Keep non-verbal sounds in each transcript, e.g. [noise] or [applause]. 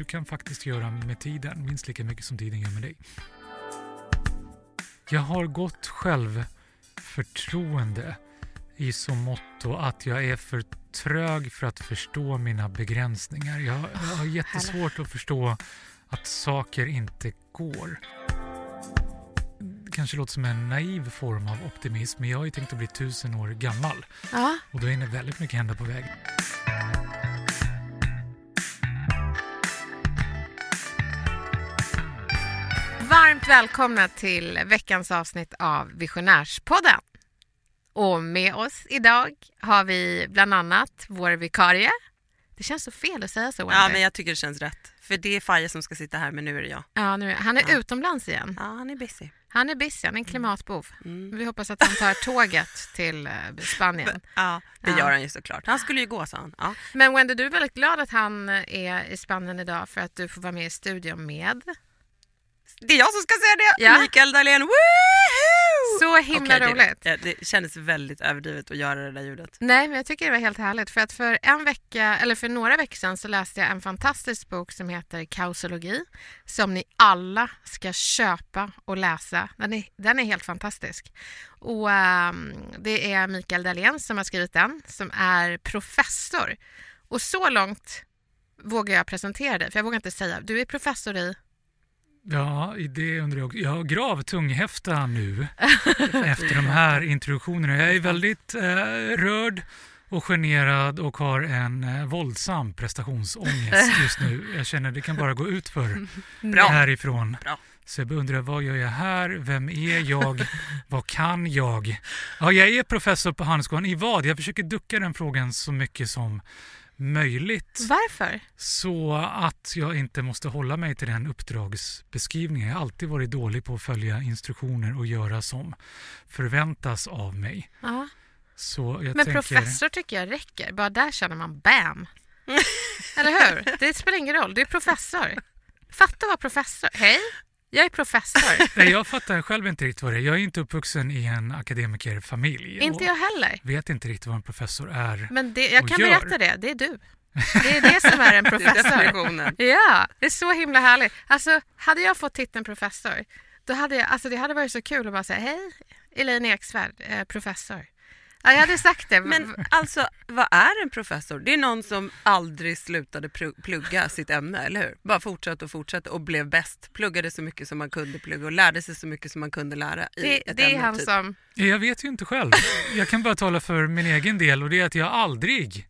Du kan faktiskt göra med tiden minst lika mycket som tiden gör med dig. Jag har gott självförtroende i så motto att jag är för trög för att förstå mina begränsningar. Jag, jag har jättesvårt att förstå att saker inte går. Det kanske låter som en naiv form av optimism, men jag har ju tänkt att bli tusen år gammal. Ja. Och då hinner väldigt mycket hända på väg. Varmt välkomna till veckans avsnitt av Visionärspodden. Och med oss idag har vi bland annat vår vikarie. Det känns så fel att säga så. Ja, Wendy. men jag tycker det känns rätt. För det är Faye som ska sitta här, men nu är det jag. ja, nu, han är utomlands igen. Ja, han är busy. Han är busy, han är en klimatbov. Mm. Vi hoppas att han tar [laughs] tåget till eh, Spanien. [laughs] Ja, det Ja. gör han ju såklart. Han skulle ju gå, sa han. Ja. Men Wendy, du är väldigt glad att han är i Spanien idag för att du får vara med i studion med. Det är jag som ska säga det! Ja. Mikael Dahlén, woohoo! Så himla Okej, roligt. Det, det kändes väldigt överdrivet att göra det där ljudet. Nej, men jag tycker det var helt härligt. För att för en vecka, eller för några veckor sedan så läste jag en fantastisk bok som heter Kausologi som ni alla ska köpa och läsa. Den är, den är helt fantastisk. Och ehm, det är Mikael Dahlén som har skrivit den, som är professor. Och så långt vågar jag presentera dig, för jag vågar inte säga. Du är professor i... Ja, det undrar jag också. Jag har gravtunghäfta nu [laughs] efter de här introduktionerna. Jag är väldigt eh, rörd och generad och har en eh, våldsam prestationsångest just nu. Jag känner det kan bara gå ut för Bra. härifrån. Bra. Så jag undrar, vad gör jag här? Vem är jag? vad kan jag? Ja, jag är professor på Handelshögskolan. I vad? Jag försöker ducka den frågan så mycket som möjligt Varför? så att jag inte måste hålla mig till den uppdragsbeskrivningen. Jag har alltid varit dålig på att följa instruktioner och göra som förväntas av mig. Ja. Så jag Men tänker, professor tycker jag räcker. Bara där känner man bam. [laughs] Eller hur? Det spelar ingen roll. Du är professor. Fatta att vara professor. Hej, jag är professor. [laughs] Nej, jag fattar själv inte riktigt vad det är. Jag är inte uppvuxen i en akademikerfamilj. Inte jag heller. vet inte riktigt vad en professor är. Men det, jag Och kan gör. berätta det. Det är du. Det är det som är en [laughs] Det är professor. Ja, det är så himla härligt. Alltså, hade jag fått titeln professor, då hade jag, alltså, det hade varit så kul att bara säga hej, Elaine Eksvärd, eh, professor. Ja, jag hade sagt det. Men alltså, vad är en professor? Det är någon som aldrig slutade plu- plugga sitt ämne, eller hur? Bara fortsatte och fortsatte och blev bäst. Pluggade så mycket som man kunde plugga och lärde sig så mycket som man kunde lära i det, ett det är ämne. han typ. som... Jag vet ju inte själv. Jag kan bara tala för min egen del och det är att jag aldrig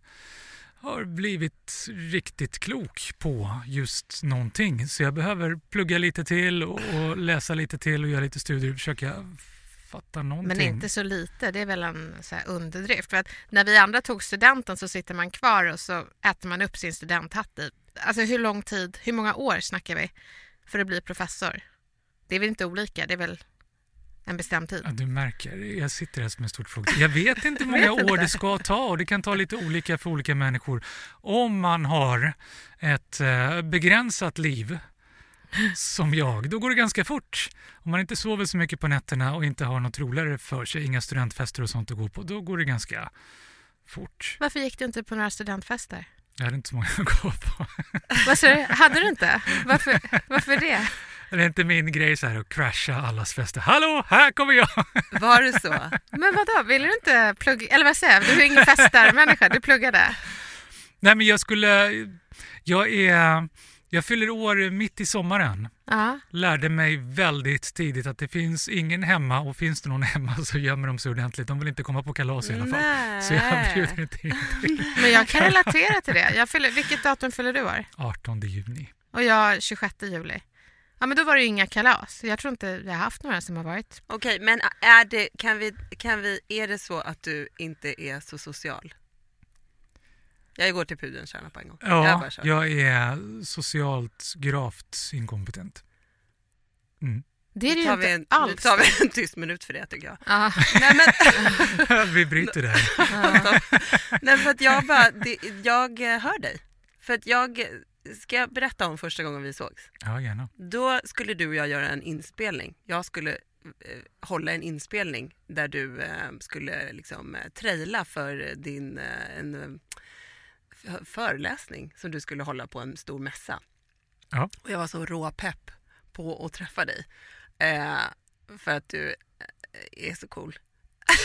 har blivit riktigt klok på just någonting. Så jag behöver plugga lite till och, och läsa lite till och göra lite studier och försöka fatta någonting. Men inte så lite, det är väl en så underdrift. För att när vi andra tog studenten så sitter man kvar och så äter man upp sin studenthatt i. Alltså hur lång tid, hur många år snackar vi för att bli professor? Det är väl inte olika, det är väl en bestämd tid. Ja, du märker, jag sitter här som en stort fråga. Jag vet inte hur många år det ska ta och det kan ta lite olika för olika människor. Om man har ett eh, begränsat liv som jag, då går det ganska fort. Om man inte sover så mycket på nätterna och inte har något roligare för sig, inga studentfester och sånt att gå på, då går det ganska fort. Varför gick du inte på några studentfester? Jag hade inte så många [laughs] att gå på. Vad sa du? Hade du inte? Varför, varför det? Det är inte min grej så här att crasha allas fester. Hallå, här kommer jag! Var det så? Men vadå, ville du inte plugga? Eller vad säger jag? Du är ingen festarmänniska, du pluggade. Nej men jag skulle, jag är, jag fyller år mitt i sommaren. Ja. lärde mig väldigt tidigt att det finns ingen hemma och finns det någon hemma så gömmer de sig ordentligt. De vill inte komma på kalas i alla fall. Nej. Så jag bjuder inte in till [laughs] Men jag kan relatera till det. Jag fyller, vilket datum fyller du år? 18 juni. Och jag 26 juli. Ja men då var det ju inga kalas. Jag tror inte vi har haft några som har varit. Okej, men är det, kan vi, kan vi, är det så att du inte är så social? Jag går till pudelns kärna på en gång. jag Ja, bara kör. jag är socialt gravt inkompetent. Mm. Det är det ju inte vi en, Nu alls. tar vi en tyst minut för det tycker jag. Ja. Nej, men, [laughs] Vi bryter där. [laughs] Nej, för att jag bara, det, jag eh, hör dig. För att jag, ska jag berätta om första gången vi sågs? Ja, gärna. Då skulle du och jag göra en inspelning. Jag skulle eh, hålla en inspelning där du eh, skulle liksom eh, traila för din eh, en, eh, föreläsning som du skulle hålla på en stor mässa. Ja. Och jag var så råpepp på att träffa dig. Eh, för att du eh, är så cool. jag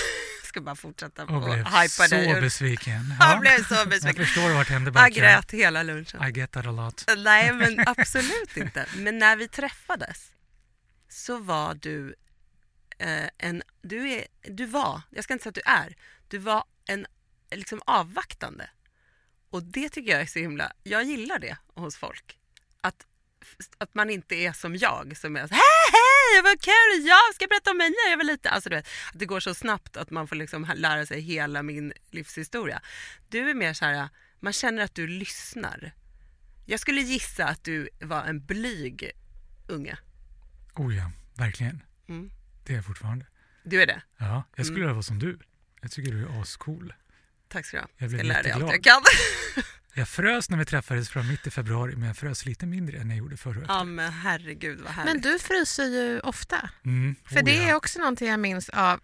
[laughs] ska bara fortsätta Och och blev hypa så dig. besviken. [laughs] Jag Ja, blev så jag besviken. förstår vart hände Jag grät hela lunchen. I get that a lot. Nej, men absolut inte. Men när vi träffades så var du eh, en... Du, är, du var, jag ska inte säga att du är, du var en liksom avvaktande. Och det tycker jag är så himla... Jag gillar det hos folk. Att, att man inte är som jag som är så hej hej vad kul, jag ska berätta om mig när jag var liten. Alltså du vet, att det går så snabbt att man får liksom lära sig hela min livshistoria. Du är mer så här, man känner att du lyssnar. Jag skulle gissa att du var en blyg unge. Oh ja, verkligen. Mm. Det är jag fortfarande. Du är det? Ja, jag skulle Mm. vilja vara som du. Jag tycker du är ascool. Tack ska du ha. Jag ska blev lära dig allt jag kan. [laughs] Jag frös när vi träffades från mitt i februari, men jag frös lite mindre än jag gjorde förra året. Ja men herregud vad härligt. Men du fryser ju ofta. Mm. För oh, det ja. är också någonting jag minns av, [laughs]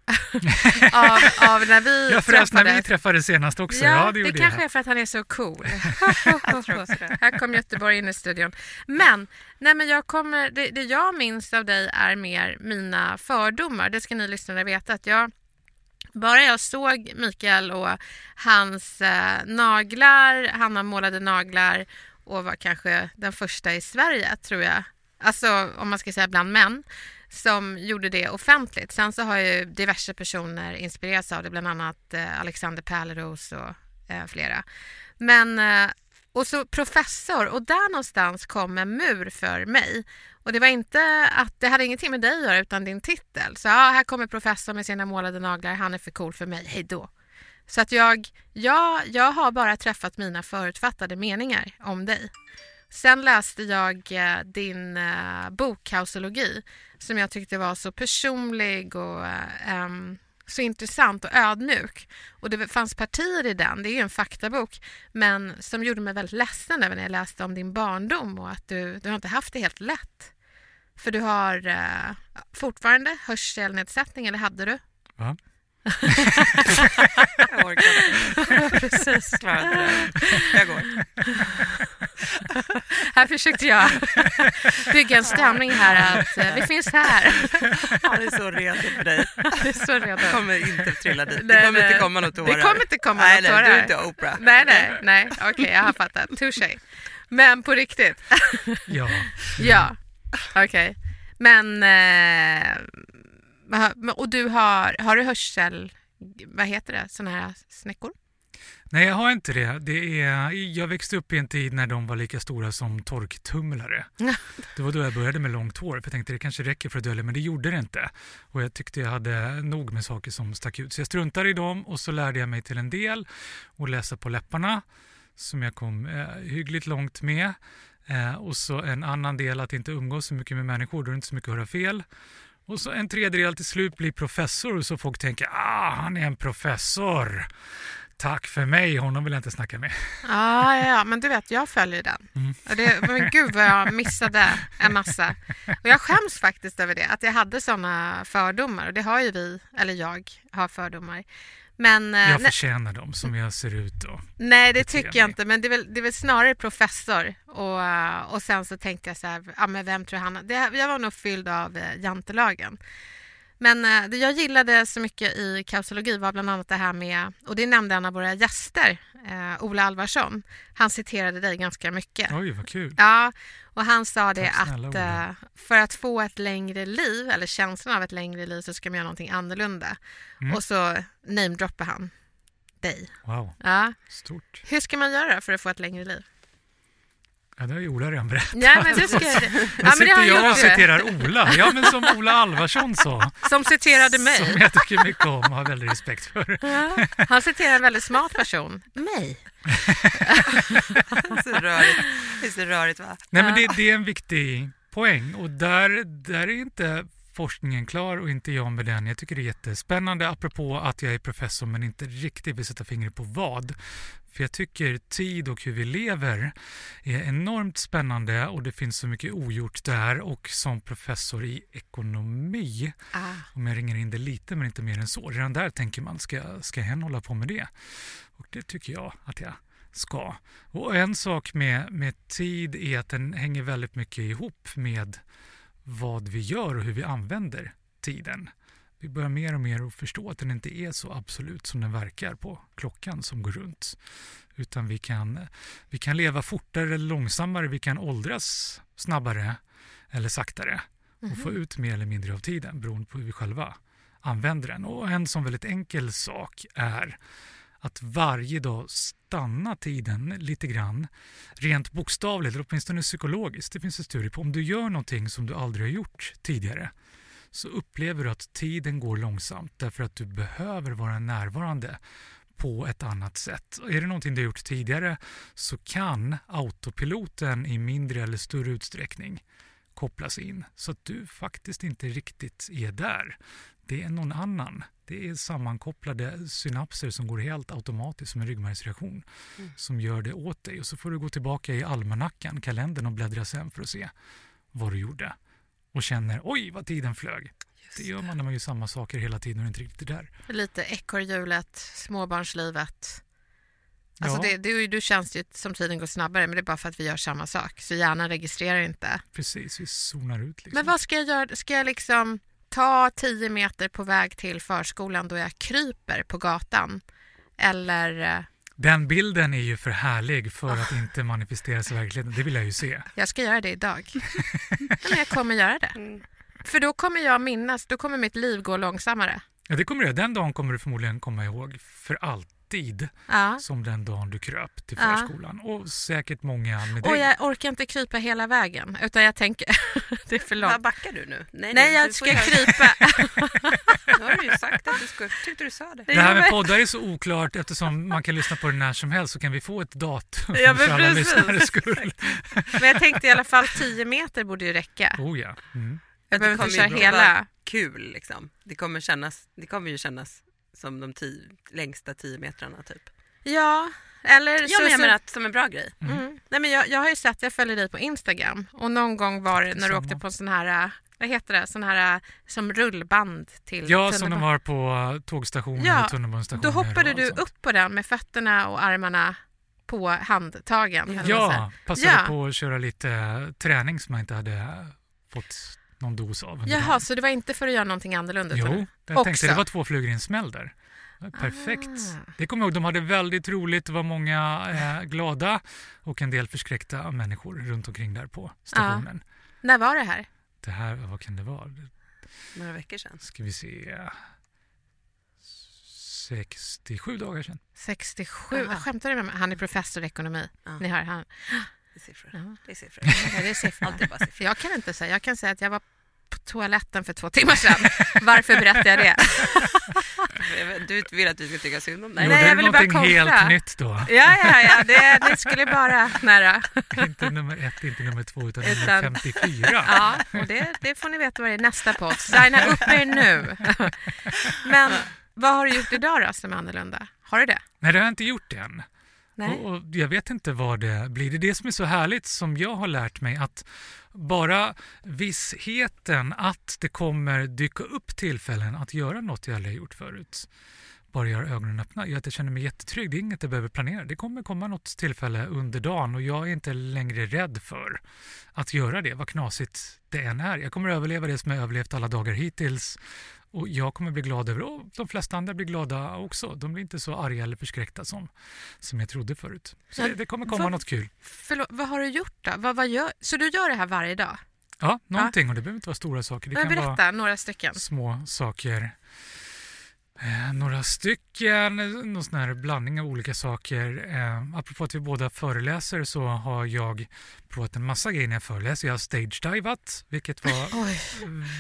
av, av när vi Jag frös när vi träffades. träffades senast också. Ja, Ja, det det, kanske jag. är för att han är så cool. [laughs] Här kom Göteborg in i studion. Men, nej men jag kommer, det, det jag minns av dig är mer mina fördomar. Det ska ni lyssnare veta. att jag bara jag såg Mikael och hans eh, naglar, han har målade naglar och var kanske den första i Sverige tror jag. Alltså om man ska säga bland män som gjorde det offentligt. Sen så har ju diverse personer inspirerats av det, bland annat eh, Alexander Pärleros och eh, flera. Men, eh, och så professor, och där någonstans kom en mur för mig. Och det var inte att det hade ingenting med dig att göra utan din titel. Så ja, här kommer professor med sina målade naglar, han är för cool för mig, hej då. Så att jag, jag, jag har bara träffat mina förutfattade meningar om dig. Sen läste jag eh, din eh, bok Kausologi som jag tyckte var så personlig och eh, så intressant och ödmjuk. Och det fanns partier i den, det är ju en faktabok, men som gjorde mig väldigt ledsen även när jag läste om din barndom och att du, du har inte haft det helt lätt. För du har eh, fortfarande hörselnedsättning, eller hade du? Va? Jag orkar inte. Precis, det. Jag går. Här försökte jag bygga en stämning här att eh, vi finns här. Han är så redo för dig. Det är så redo. Jag kommer inte trilla dit. Nej, det kommer nej. inte komma något tårar. Det kommer inte komma nej, något nej, Du tårar. är inte Oprah. Nej, nej, nej. Okej, jag har fattat. Touché. Men på riktigt. Ja. Ja, okej. Men, eh, och du har, har du hörsel, vad heter det, sådana här snäckor? Nej, jag har inte det. det är, jag växte upp i en tid när de var lika stora som torktumlare. [laughs] Det var då jag började med långt hår. För jag tänkte det kanske räcker för att dölja, men det gjorde det inte. Och jag tyckte jag hade nog med saker som stack ut. Så jag struntade i dem och så lärde jag mig till en del att läsa på läpparna som jag kom eh, hyggligt långt med. Eh, och så en annan del att inte umgås så mycket med människor, då är det inte så mycket att höra fel. Och så en tredje del till slut bli professor så folk tänker ah, han är en professor. Tack för mig, honom vill jag inte snacka med. Ah, ja, ja, men du vet, jag följer den. Mm. Och det, men gud vad jag missade en massa. Och jag skäms faktiskt över det, att jag hade sådana fördomar. Och det har ju vi, eller jag har fördomar. Men, eh, Jag nej, förtjänar dem som jag ser ut då. nej, det tycker jag inte. Men det är väl, det är väl snarare professor. Och, eh, och sen så tänkte jag så här, ja, men vem tror han... Det, jag var nog fylld av eh, jantelagen. Men eh, det jag gillade så mycket i kausologi var bland annat det här med, och det nämnde en av våra gäster, eh, Ola Alvarsson. Han citerade dig ganska mycket. Oj, vad kul. Ja, och han sa det Tack snälla, att eh, för att få ett längre liv, eller känslan av ett längre liv, så ska man göra någonting annorlunda. Mm. Och så namedroppar han dig. Wow, Ja. stort. Hur ska man göra för att få ett längre liv? Ja, det har ju Ola redan berättat. [laughs] Ja, men det ska jag... Ja, men det sitter jag och citerar Ola. Ja, men som Ola Alvarsson sa. [laughs] Som citerade mig. Som jag tycker mycket om och har väldigt respekt för. Ja, han citerar en väldigt smart person. Mig. [laughs] så rörigt. Det är så rörigt va? Nej, men det, det är en viktig poäng och där, där är inte forskningen klar och inte jag med den. Jag tycker det är jättespännande apropå att jag är professor men inte riktigt vill sätta fingret på vad. För jag tycker tid och hur vi lever är enormt spännande och det finns så mycket ogjort där och som professor i ekonomi Ah. om jag ringer in det lite men inte mer än så. Redan där tänker man, ska, ska hen hålla på med det? Och det tycker jag att jag ska. Och en sak med, med tid är att den hänger väldigt mycket ihop med vad vi gör och hur vi använder tiden. Vi börjar mer och mer att förstå att den inte är så absolut som den verkar på klockan som går runt. Utan vi kan, vi kan leva fortare eller långsammare, vi kan åldras snabbare eller saktare och få ut mer eller mindre av tiden beroende på hur vi själva använder den. Och en sån väldigt enkel sak är att varje dag stanna tiden lite grann, rent bokstavligt eller åtminstone psykologiskt. Det finns en studie på om du gör någonting som du aldrig har gjort tidigare så upplever du att tiden går långsamt därför att du behöver vara närvarande på ett annat sätt. Är det någonting du har gjort tidigare så kan autopiloten i mindre eller större utsträckning kopplas in så att du faktiskt inte riktigt är där. Det är någon annan. Det är sammankopplade synapser som går helt automatiskt som en ryggmärgsreaktion som gör det åt dig. Och så får du gå tillbaka i almanackan, kalendern och bläddra sen för att se vad du gjorde. Och känner oj vad tiden flög. Det gör man när man gör samma saker hela tiden och inte riktigt är där. Lite ekorrhjulet, småbarnslivet. Alltså Ja. det, det, du känns ju som tiden går snabbare men det är bara för att vi gör samma sak. Så hjärnan registrerar inte. Precis, vi zonar ut. Liksom. Men vad ska jag göra? Ska jag liksom ta 10 meter på väg till förskolan då jag kryper på gatan? Eller eh, Den bilden är ju för härlig för att inte manifesteras i verkligheten. Det vill jag ju se. jag ska göra det idag. [laughs] Men jag kommer göra det. Mm. För då kommer jag minnas, då kommer mitt liv gå långsammare. Ja, det kommer du. Den dagen kommer du förmodligen komma ihåg för alltid Ja. som den dagen du kröp till Ja. förskolan. Och säkert många med Och dig. jag orkar inte krypa hela vägen utan jag tänker, [laughs] det är för Vad långt. backar du nu? Nej, Nej, du jag ska krypa. [laughs] Nu har du ju sagt att du skulle. Tyckte du sa det. Det här med poddar är så oklart eftersom man kan lyssna på det när som helst så kan vi få ett datum Ja, för alla lyssnares skull. [laughs] Men jag tänkte i alla fall 10 meter borde ju räcka. Oh ja. Mm. Jag det behöver inte kommer köra hela. kul liksom. Det kommer, kännas, det kommer ju kännas som de tio, längsta tio metrarna typ. Ja, eller Ja, så, men jag så, menar att som en bra grej. mm. Nej, men jag, jag har ju sett, jag följer dig på Instagram och någon gång var det när du åkte på en sån här, äh, vad heter det, sån här äh, som rullband till Ja, som de har på tågstationer Ja, och tunnelbanestationer. Då hoppade du upp på den med fötterna och armarna på handtagen. Ja, passade Ja. på att köra lite eh, träning som jag inte hade fått någon dos av. Jaha, dagen. så det var inte för att göra någonting annorlunda? Jo, jag Också. tänkte det var två flugor i en smäll där. Perfekt. Ah. Det kommer jag ihåg, de hade väldigt roligt, det var många eh, glada och en del förskräckta människor runt omkring där på stationen. När var det här? Det här, vad kan det vara? Några veckor sedan. Ska vi se. 67 dagar sedan. 67? Aha. Skämtar du med mig? Han är professor i ekonomi. Ja. Ni hör, han, Det är siffror. Ja. Det är siffror. ja, det är siffror. Allt är bara siffror. Jag kan inte säga. Jag kan säga att jag var på toaletten för två timmar sedan. Varför berättar jag det? [laughs] Du vill att vi ska tycka synd om dig? Nej, jag du ville bara kontra. helt nytt då? Ja, ja, ja. Det, det skulle bara nära. [laughs] inte nummer ett, inte nummer två, utan, nummer Utan- 54. [laughs] Ja, och det, det får ni veta vad det är nästa podd. Signa upp er nu. Men vad har du gjort idag då som är annorlunda? Har du det? Nej, det har jag inte gjort än. Nej. Och, och jag vet inte vad det blir. Det är det som är så härligt som jag har lärt mig att bara vissheten att det kommer dyka upp tillfällen att göra något jag aldrig har gjort förut. Bara göra ögonen öppna gör att jag känner mig jättetrygg. Det är inget jag behöver planera. Det kommer komma något tillfälle under dagen och jag är inte längre rädd för att göra det, vad knasigt det än är. Jag kommer överleva det som jag överlevt alla dagar hittills och jag kommer bli glad över och de flesta andra blir glada också. De blir inte så arga eller förskräckta som, som jag trodde förut. Så det, det kommer komma vad- något kul. Förlåt, vad har du gjort då? Vad, vad gör, så du gör det här varje dag? Ja, någonting och det behöver inte vara stora saker. Det kan vara berätta, några stycken. små saker. Eh, några stycken, någon sån här blandning av olika saker. Eh, apropå att vi båda föreläser så har jag provat en massa grejer när jag föreläser. Jag har stage-divat, vilket var [laughs] Oj.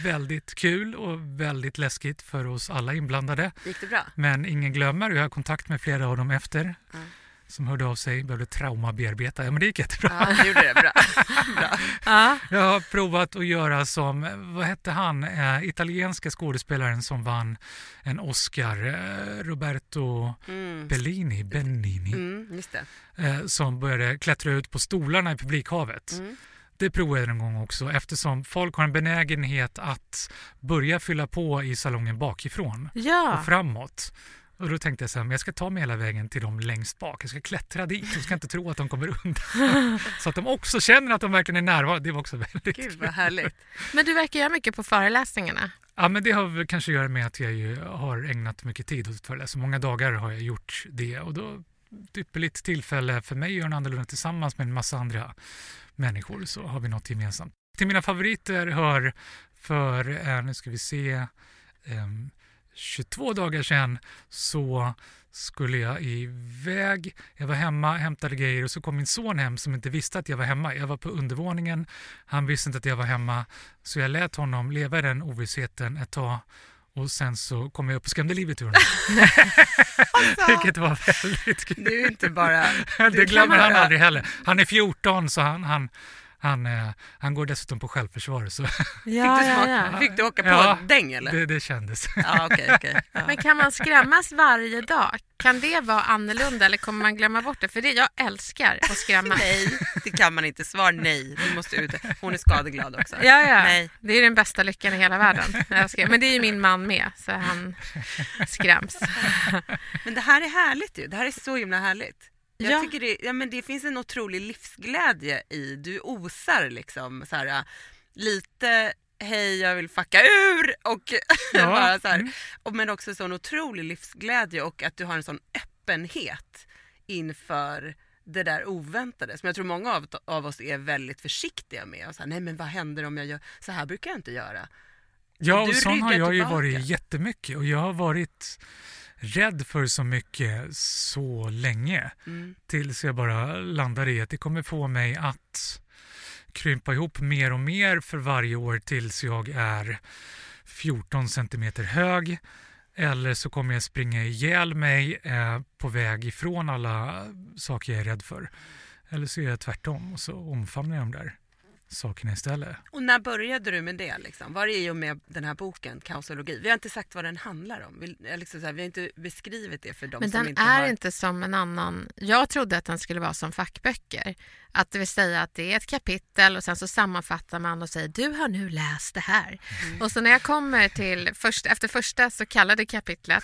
väldigt kul och väldigt läskigt för oss alla inblandade. Gick det bra? Men ingen glömmer, och jag har kontakt med flera av dem efter Mm. Som hörde av sig, behövde traumabearbeta. Ja men det gick jättebra. Ja, du gjorde det bra. [laughs] bra. Ja. Jag har provat att göra som, vad hette han, eh, italienska skådespelaren som vann en Oscar, eh, Roberto Mm. Bellini, Benini, Mm, det. eh, som började klättra ut på stolarna i publikhavet. Mm. Det provade jag en gång också eftersom folk har en benägenhet att börja fylla på i salongen bakifrån Ja. och framåt. Och då tänkte jag så här, men jag ska ta mig hela vägen till dem längst bak. Jag ska klättra dit och ska inte tro att de kommer undan. [laughs] så att de också känner att de verkligen är närvarande. Det var också väldigt Gud vad härligt. Men du verkar göra mycket på föreläsningarna. Ja, men det har väl kanske att göra med att jag ju har ägnat mycket tid åt föreläsa. Många dagar har jag gjort det och då ett ypperligt tillfälle för mig att göra en annorlunda tillsammans med en massa andra människor så har vi något gemensamt. Till mina favoriter hör för, eh, nu ska vi se, ehm, 22 dagar sedan så skulle jag iväg. Jag var hemma, hämtade grejer och så kom min son hem som inte visste att jag var hemma. Jag var på undervåningen. Han visste inte att jag var hemma så jag lät honom leva i den ovissheten ett tag och sen så kom jag upp och skrämde livet ur honom. [laughs] Vilket var väldigt kul. Du är inte bara... [laughs] Det glömmer han aldrig heller. Han är 14 så han, han, han, eh, han går dessutom på självförsvar. Så [laughs] Fick, du smaka, fick du åka på Ja, däng eller? det, det kändes. Ja, okej, [laughs] okej. Ja. Men kan man skrämmas varje dag? Kan det vara annorlunda eller kommer man glömma bort det? För det jag älskar att skrämma. Nej, det kan man inte. Svar nej. Du måste ut. Hon är skadeglad också. Ja, ja. Nej. Det är den bästa lyckan i hela världen. Men det är ju min man med, så han skräms. Men det här är härligt ju. Det här är så himla härligt. Jag Ja. tycker det, ja, men det finns en otrolig livsglädje i, du osar liksom så här, lite hej jag vill fucka ur och [laughs] Ja, bara så här. mm. Och, men också sån otrolig livsglädje och att du har en sån öppenhet inför det där oväntade som jag tror många av, av oss är väldigt försiktiga med. Och så här, Nej men vad händer om jag gör, så här brukar jag inte göra. Ja, Du och sån har jag ju tillbaka. varit jättemycket och jag har varit rädd för så mycket så länge Mm. tills jag bara landade i att det kommer få mig att krympa ihop mer och mer för varje år tills jag är 14 centimeter hög eller så kommer jag springa ihjäl mig eh, på väg ifrån alla saker jag är rädd för. Eller så gör jag tvärtom och så omfamnar jag de där sakerna istället. Och när började du med det? Liksom? Var det i och med den här boken, Kaosologi? Vi har inte sagt vad den handlar om. Vi, liksom så här, vi har inte beskrivit det för dem Men som den inte är har... inte som en annan... Jag trodde att den skulle vara som fackböcker. Att det vill säga att det är ett kapitel och sen så sammanfattar man och säger du har nu läst det här. Mm. Och så när jag kommer till först, efter första så kallade kapitlet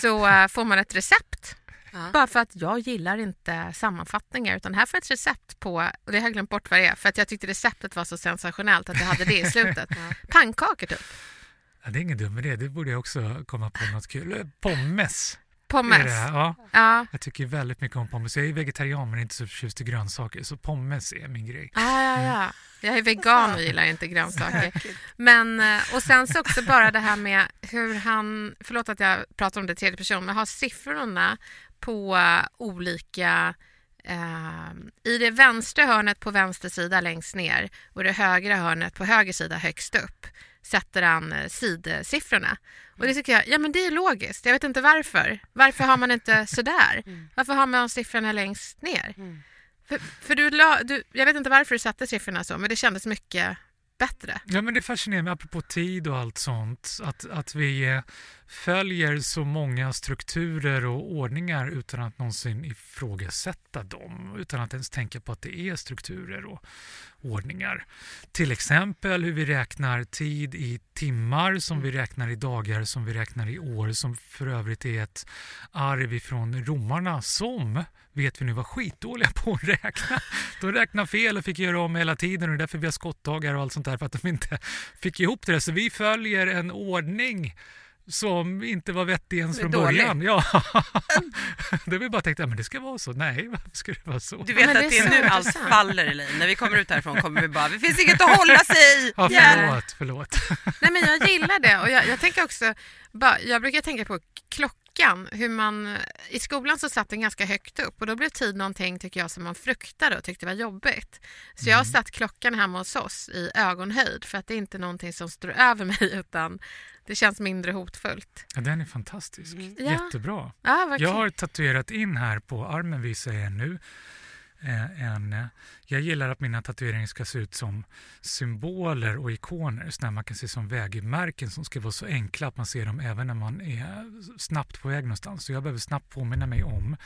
så eh, får man ett recept. Ja. Bara för att jag gillar inte sammanfattningar utan här får jag ett recept på, och det har jag glömt bort vad det är för att jag tyckte receptet var så sensationellt att jag hade det i slutet. [laughs] Pannkakor typ. Ja, det är ingen dum idé, det borde jag också komma på något kul. Eh, Pommes. Pommes. det, ja, Ja. jag tycker väldigt mycket om pommes. Jag är vegetarian men inte så förtjust i grönsaker så pommes är min grej. Ja, ja, ja. Jag är vegan och gillar inte grönsaker. Men, eh, och sen så också bara det här med hur han, förlåt att jag pratar om det i tredje person, men har siffrorna på eh, olika eh, i det vänstra hörnet på vänster sida längst ner och det högra hörnet på höger sida högst upp sätter han eh, sidsiffrorna. Och det tycker jag, ja men det är logiskt. Jag vet inte varför. Varför har man inte [laughs] sådär? Varför har man siffrorna längst ner? Mm. För, för du, la, du, jag vet inte varför du satte siffrorna så, men det kändes mycket bättre. Ja, men det fascinerar mig, apropå tid och allt sånt, att, att vi eh, följer så många strukturer och ordningar utan att någonsin ifrågasätta dem, utan att ens tänka på att det är strukturer och ordningar. Till exempel hur vi räknar tid i timmar, som vi räknar i dagar, som vi räknar i år, som för övrigt är ett arv ifrån romarna som vet vi nu var skitdåliga på att räkna. De räknade fel och fick göra om hela tiden och det är därför vi har skottdagar och allt sånt där för att de inte fick ihop det. Så vi följer en ordning som inte var vettig ens från dålig. början. Ja. [laughs] det var bara tänkt, ja, men det ska vara så. Nej, varför ska det vara så? Du vet Men det att det är nu allt faller Elaine. När vi kommer ut härifrån kommer vi bara, det finns inget att hålla sig i. Ja, förlåt, förlåt. [laughs] Nej men jag gillar det och jag, jag tänker också, bara, jag brukar tänka på klockan, hur man, i skolan så satt den ganska högt upp och då blev tid någonting tycker jag som man fruktade och tyckte var jobbigt. Så jag har satt klockan hemma hos oss i ögonhöjd för att det är inte någonting som står över mig utan det känns mindre hotfullt. Ja, den är fantastisk. Ja. Jättebra. Ja, Jag har tatuerat in här på armen visar jag er nu. Eh, En, eh, jag gillar att mina tatueringar ska se ut som symboler och ikoner, så där man kan se som vägmärken som ska vara så enkla att man ser dem även när man är snabbt på väg någonstans. Så jag behöver snabbt påminna mig om.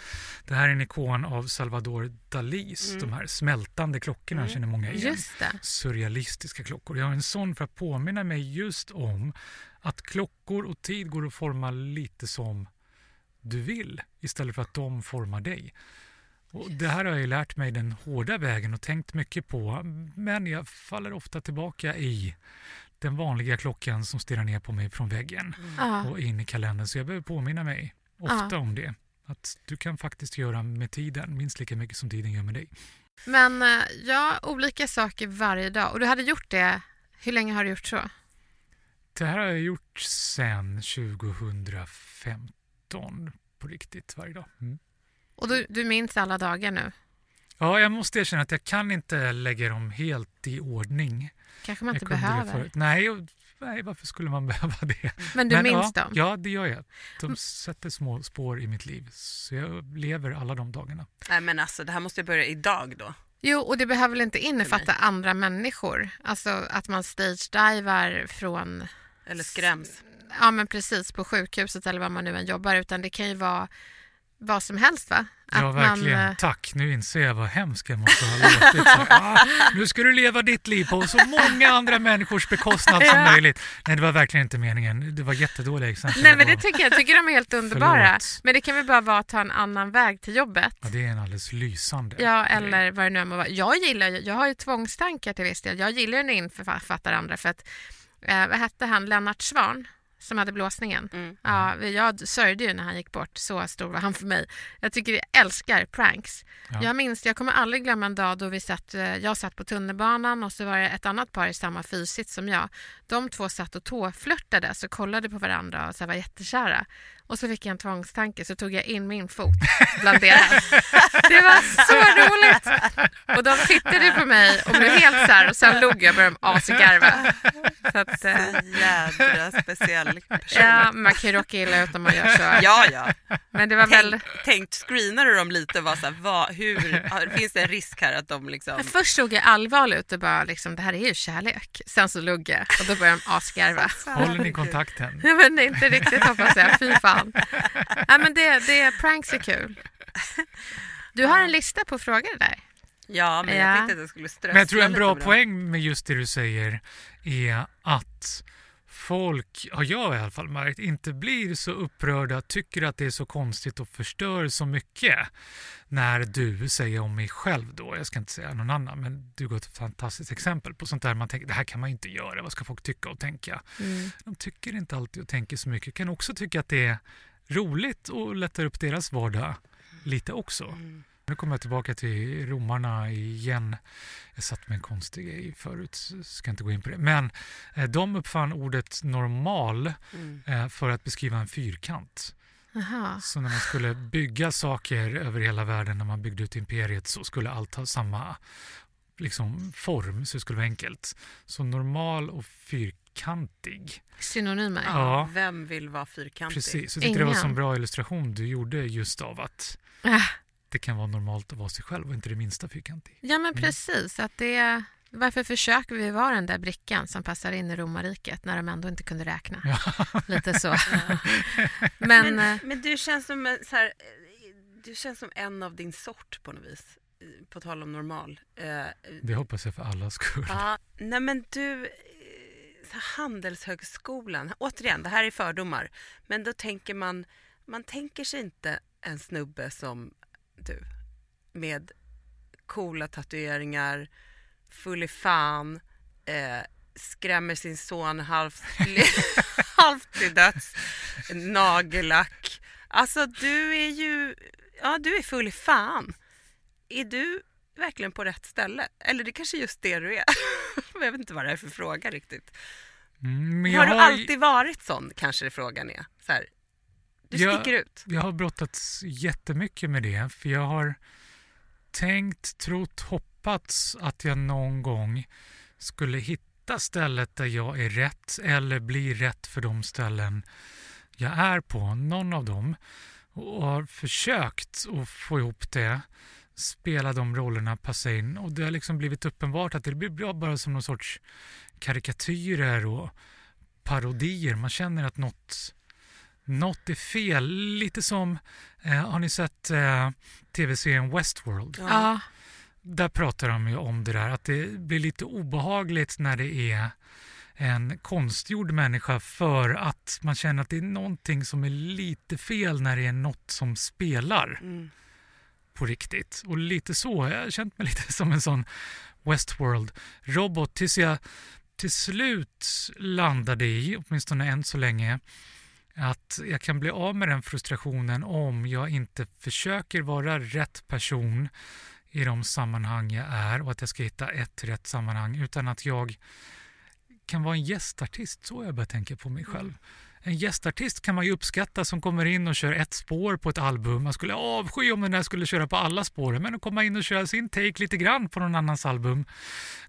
Det här är en ikon av Salvador Dalis, de här smältande klockorna känner många igen Just det. surrealistiska klockor. Jag har en sån för att påminna mig just om att klockor och tid går att forma lite som du vill istället för att de formar dig. Och det här har jag lärt mig den hårda vägen och tänkt mycket på men jag faller ofta tillbaka i den vanliga klockan som stirrar ner på mig från väggen Ja. och in i kalendern. Så jag behöver påminna mig ofta Ja. om det. Att du kan faktiskt göra med tiden minst lika mycket som tiden gör med dig. Men eh, ja, olika saker varje dag. Och du hade gjort det, hur länge har du gjort så? Det här har jag gjort sedan 2015 på riktigt varje dag. Mm. Och du, du minns alla dagar nu? Ja, jag måste erkänna att jag kan inte lägga dem helt i ordning. Kanske man inte behöver. Nej, och, nej, varför skulle man [laughs] behöva det? Men du minns ja, dem? Ja, det gör jag. De sätter små spår i mitt liv. Så jag lever alla de dagarna. Nej men alltså det här måste jag börja idag då. Jo, och det behöver väl inte innefatta andra människor? Alltså att man stage-divar från, Eller skräms. ja men precis, på sjukhuset eller var man nu än jobbar, utan det kan ju vara vad som helst va? ja, verkligen. Man, eh, Tack. Nu inser jag vad hemskt jag måste ha låtit. Så, ah, nu ska du leva ditt liv på så många andra människors bekostnad som [laughs] Ja. möjligt. Nej, det var verkligen inte meningen. Det var jättedåliga exempel. nej men det tycker jag, jag tycker de är helt underbara. Förlåt. Men det kan väl bara vara att ta en annan väg till jobbet? Ja, det är en alldeles lysande Ja, eller vad det nu vara. Jag gillar ju- jag har ju tvångstankar till viss del. Jag gillar ju när jag författar andra för att, eh, vad hette han, Lennart Svan som hade blåsningen. Mm. Ja, jag sörjde ju när han gick bort, så stor var han för mig. Jag tycker jag älskar pranks. Ja. Jag minns, jag kommer aldrig glömma en dag då vi satt, eh, jag satt på tunnelbanan och så var det ett annat par i samma fyrsits som jag. De två satt och tåflörtade så kollade på varandra och så var jättekära. Och så fick jag en tvångstanke så tog jag in min fot bland deras. Det var så roligt! Och de tittade på mig och blev helt så här och sen log jag och började asgarva. Så att, eh, Jädra speciell person. ja, man kan ju råka illa ut om man gör så. Ja, ja. Men det var väl... Tänk, tänk, screenade du dem lite och var så här, vad, hur, finns det en risk här att de liksom... Men Först såg jag allvarlig ut och bara liksom, det här är ju kärlek. Sen så lugg jag och då började de asgarva. Håller ni kontakten? Ja, men inte riktigt hoppas jag, fy fan. Ja, men det, det, pranks är kul. Du har en lista på frågor där. Ja, men Ja. jag tänkte att jag skulle strössla Men jag tror en bra poäng med just det du säger är att folk, har jag i alla fall märkt, inte blir så upprörda, tycker att det är så konstigt och förstör så mycket när du säger om mig själv då, jag ska inte säga någon annan, men du går ett fantastiskt exempel på sånt där man tänker, det här kan man inte göra, vad ska folk tycka och tänka? De tycker inte alltid och tänker så mycket, kan också tycka att det är roligt och lättar upp deras vardag lite också. Nu kommer jag tillbaka till romarna igen. Jag satt med en konstig grej förut, ska inte gå in på det. Men eh, de uppfann ordet normal Mm. eh, för att beskriva en fyrkant. Aha. Så när man skulle bygga saker över hela världen, när man byggde ut imperiet, så skulle allt ha samma liksom, form, så det skulle vara enkelt. Så normal och fyrkantig. Synonymer. Ja. Vem vill vara fyrkantig? Precis, jag tyckte det var en bra illustration du gjorde just av att Ah. Det kan vara normalt att vara sig själv och inte det minsta fyrkantig. Ja, men precis. Att det, varför försöker vi vara den där brickan som passar in i romarriket när de ändå inte kunde räkna? [laughs] Lite så. [laughs] Men, Men, eh, men du, känns som, en- så här, eh, du känns som en av din sort på något vis. eh, På tal om normal. Det hoppas jag för allas skull. Ja, nej men du, Handelshögskolan, återigen det här är fördomar, men då tänker man, man tänker sig inte en snubbe som du med coola tatueringar, full i fan, eh, skrämmer sin son halvt, [laughs] halvt till döds, nagellack. Alltså du är ju, ja du är full i fan. Är du verkligen på rätt ställe? Eller det kanske är just det du är. [laughs] jag vet inte vad det är för fråga riktigt. Mm, jag har du alltid varit sån kanske frågan är? Så här, du Jag- sticker ut. Jag har brottats jättemycket med det, för jag har tänkt, trott, hoppats att jag någon gång skulle hitta stället där jag är rätt eller bli rätt för de ställen jag är på, någon av dem. Och har försökt att få ihop det, spela de rollerna, passa in och det har liksom blivit uppenbart att det blir bra bara som någon sorts karikatyrer och parodier. Man känner att något något är fel. Lite som, eh, har ni sett eh, tv-serien Westworld? Ja. Där pratar de ju om det där att det blir lite obehagligt när det är en konstgjord människa för att man känner att det är någonting som är lite fel när det är något som spelar Mm. på riktigt. Och lite så, jag har känt mig [laughs] lite som en sån Westworld-robot tills jag till slut landade i, åtminstone än så länge, att jag kan bli av med den frustrationen om jag inte försöker vara rätt person i de sammanhang jag är och att jag ska hitta ett rätt sammanhang utan att jag kan vara en gästartist, så jag börjat tänka på mig själv. En gästartist kan man ju uppskatta som kommer in och kör ett spår på ett album. Man skulle avsky om den där skulle köra på alla spåren, men att komma in och köra sin take lite grann på någon annans album.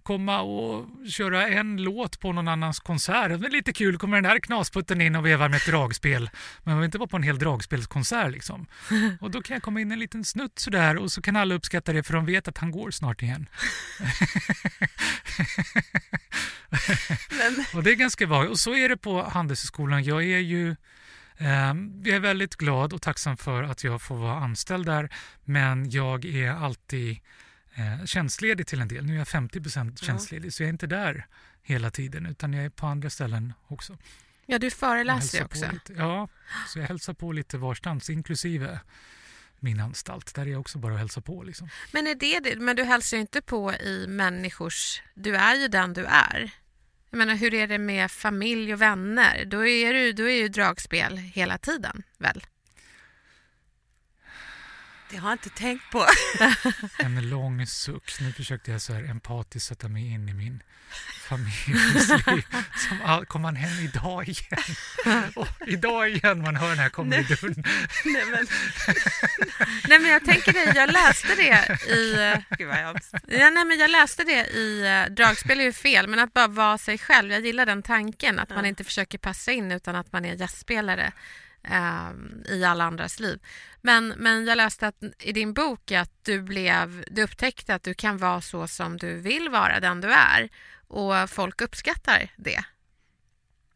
Komma och köra en låt på någon annans konsert. Det är lite kul, kommer den där knasputten in och vevar med ett dragspel. Men man vill inte vara på en hel dragspelskonsert liksom. [laughs] Och då kan jag komma in en liten snutt sådär och så kan alla uppskatta det för de vet att han går snart igen. [laughs] Men, [laughs] Och det är ganska vanligt. Och så är det på Handelshögskolan. Jag är ju eh, jag är väldigt glad och tacksam för att jag får vara anställd där. Men jag är alltid eh, tjänstledig till en del. Nu är jag 50% tjänstledig så jag är inte där hela tiden utan jag är på andra ställen också. ja, du Jag föreläser hälsar också. Lite, ja, så jag hälsar på lite varstans inklusive min anstalt. Där är jag också bara att hälsa på. Liksom. Men, är det? Men du hälsar ju inte på i människors... Du är ju den du är. Jag menar, hur är det med familj och vänner? Då är, du, då är ju dragspel hela tiden, väl? Det har jag inte tänkt på. [laughs] En lång suck. Nu försökte jag så här empatiskt sätta mig in i min familjs [laughs] liv. Som kom man hem idag igen? [laughs] Och idag igen man hör den här kommer i dörren. Nej, men, Nej, men jag tänker det, jag läste det i... gud vad hemskt. Ja, nej, men jag läste det i eh, Dragspel är ju fel, men att bara vara sig själv. Jag gillar den tanken, att man inte försöker passa in utan att man är gästspelare i alla andras liv. Men, men jag läste att i din bok att du, blev, du upptäckte att du kan vara så som du vill vara, den du är. Och folk uppskattar det.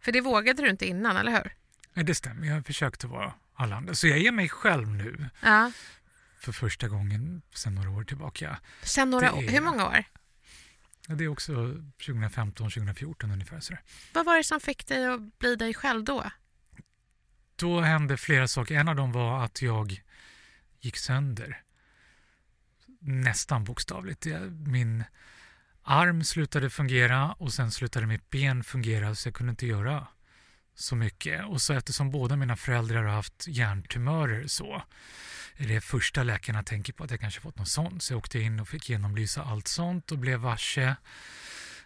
För det vågade du inte innan, eller hur? Nej, det stämmer. Jag har försökt att vara alla andra. Så jag är mig själv nu Ja. för första gången sedan några år tillbaka. Sen några år. Hur många år? Det är också 2015, 2014 ungefär. Sådär. Vad var det som fick dig att bli dig själv då? Då hände flera saker. En av dem var att jag gick sönder. Nästan bokstavligt. Min arm slutade fungera och sen slutade mitt ben fungera så jag kunde inte göra så mycket. Och så eftersom båda mina föräldrar har haft hjärntumörer så är det första läkarna tänker på att jag kanske fått något sånt. Så jag åkte in och fick genomlysa allt sånt och blev varse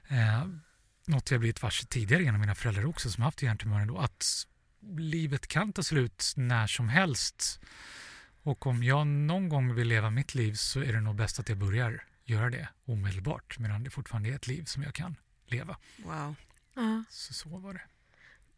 eh, något jag blivit varse tidigare genom mina föräldrar också som haft hjärntumörer då, att livet kan ta slut när som helst. Och om jag någon gång vill leva mitt liv så är det nog bäst att jag börjar göra det omedelbart medan det fortfarande är ett liv som jag kan leva. Wow. Ja. Så så var det.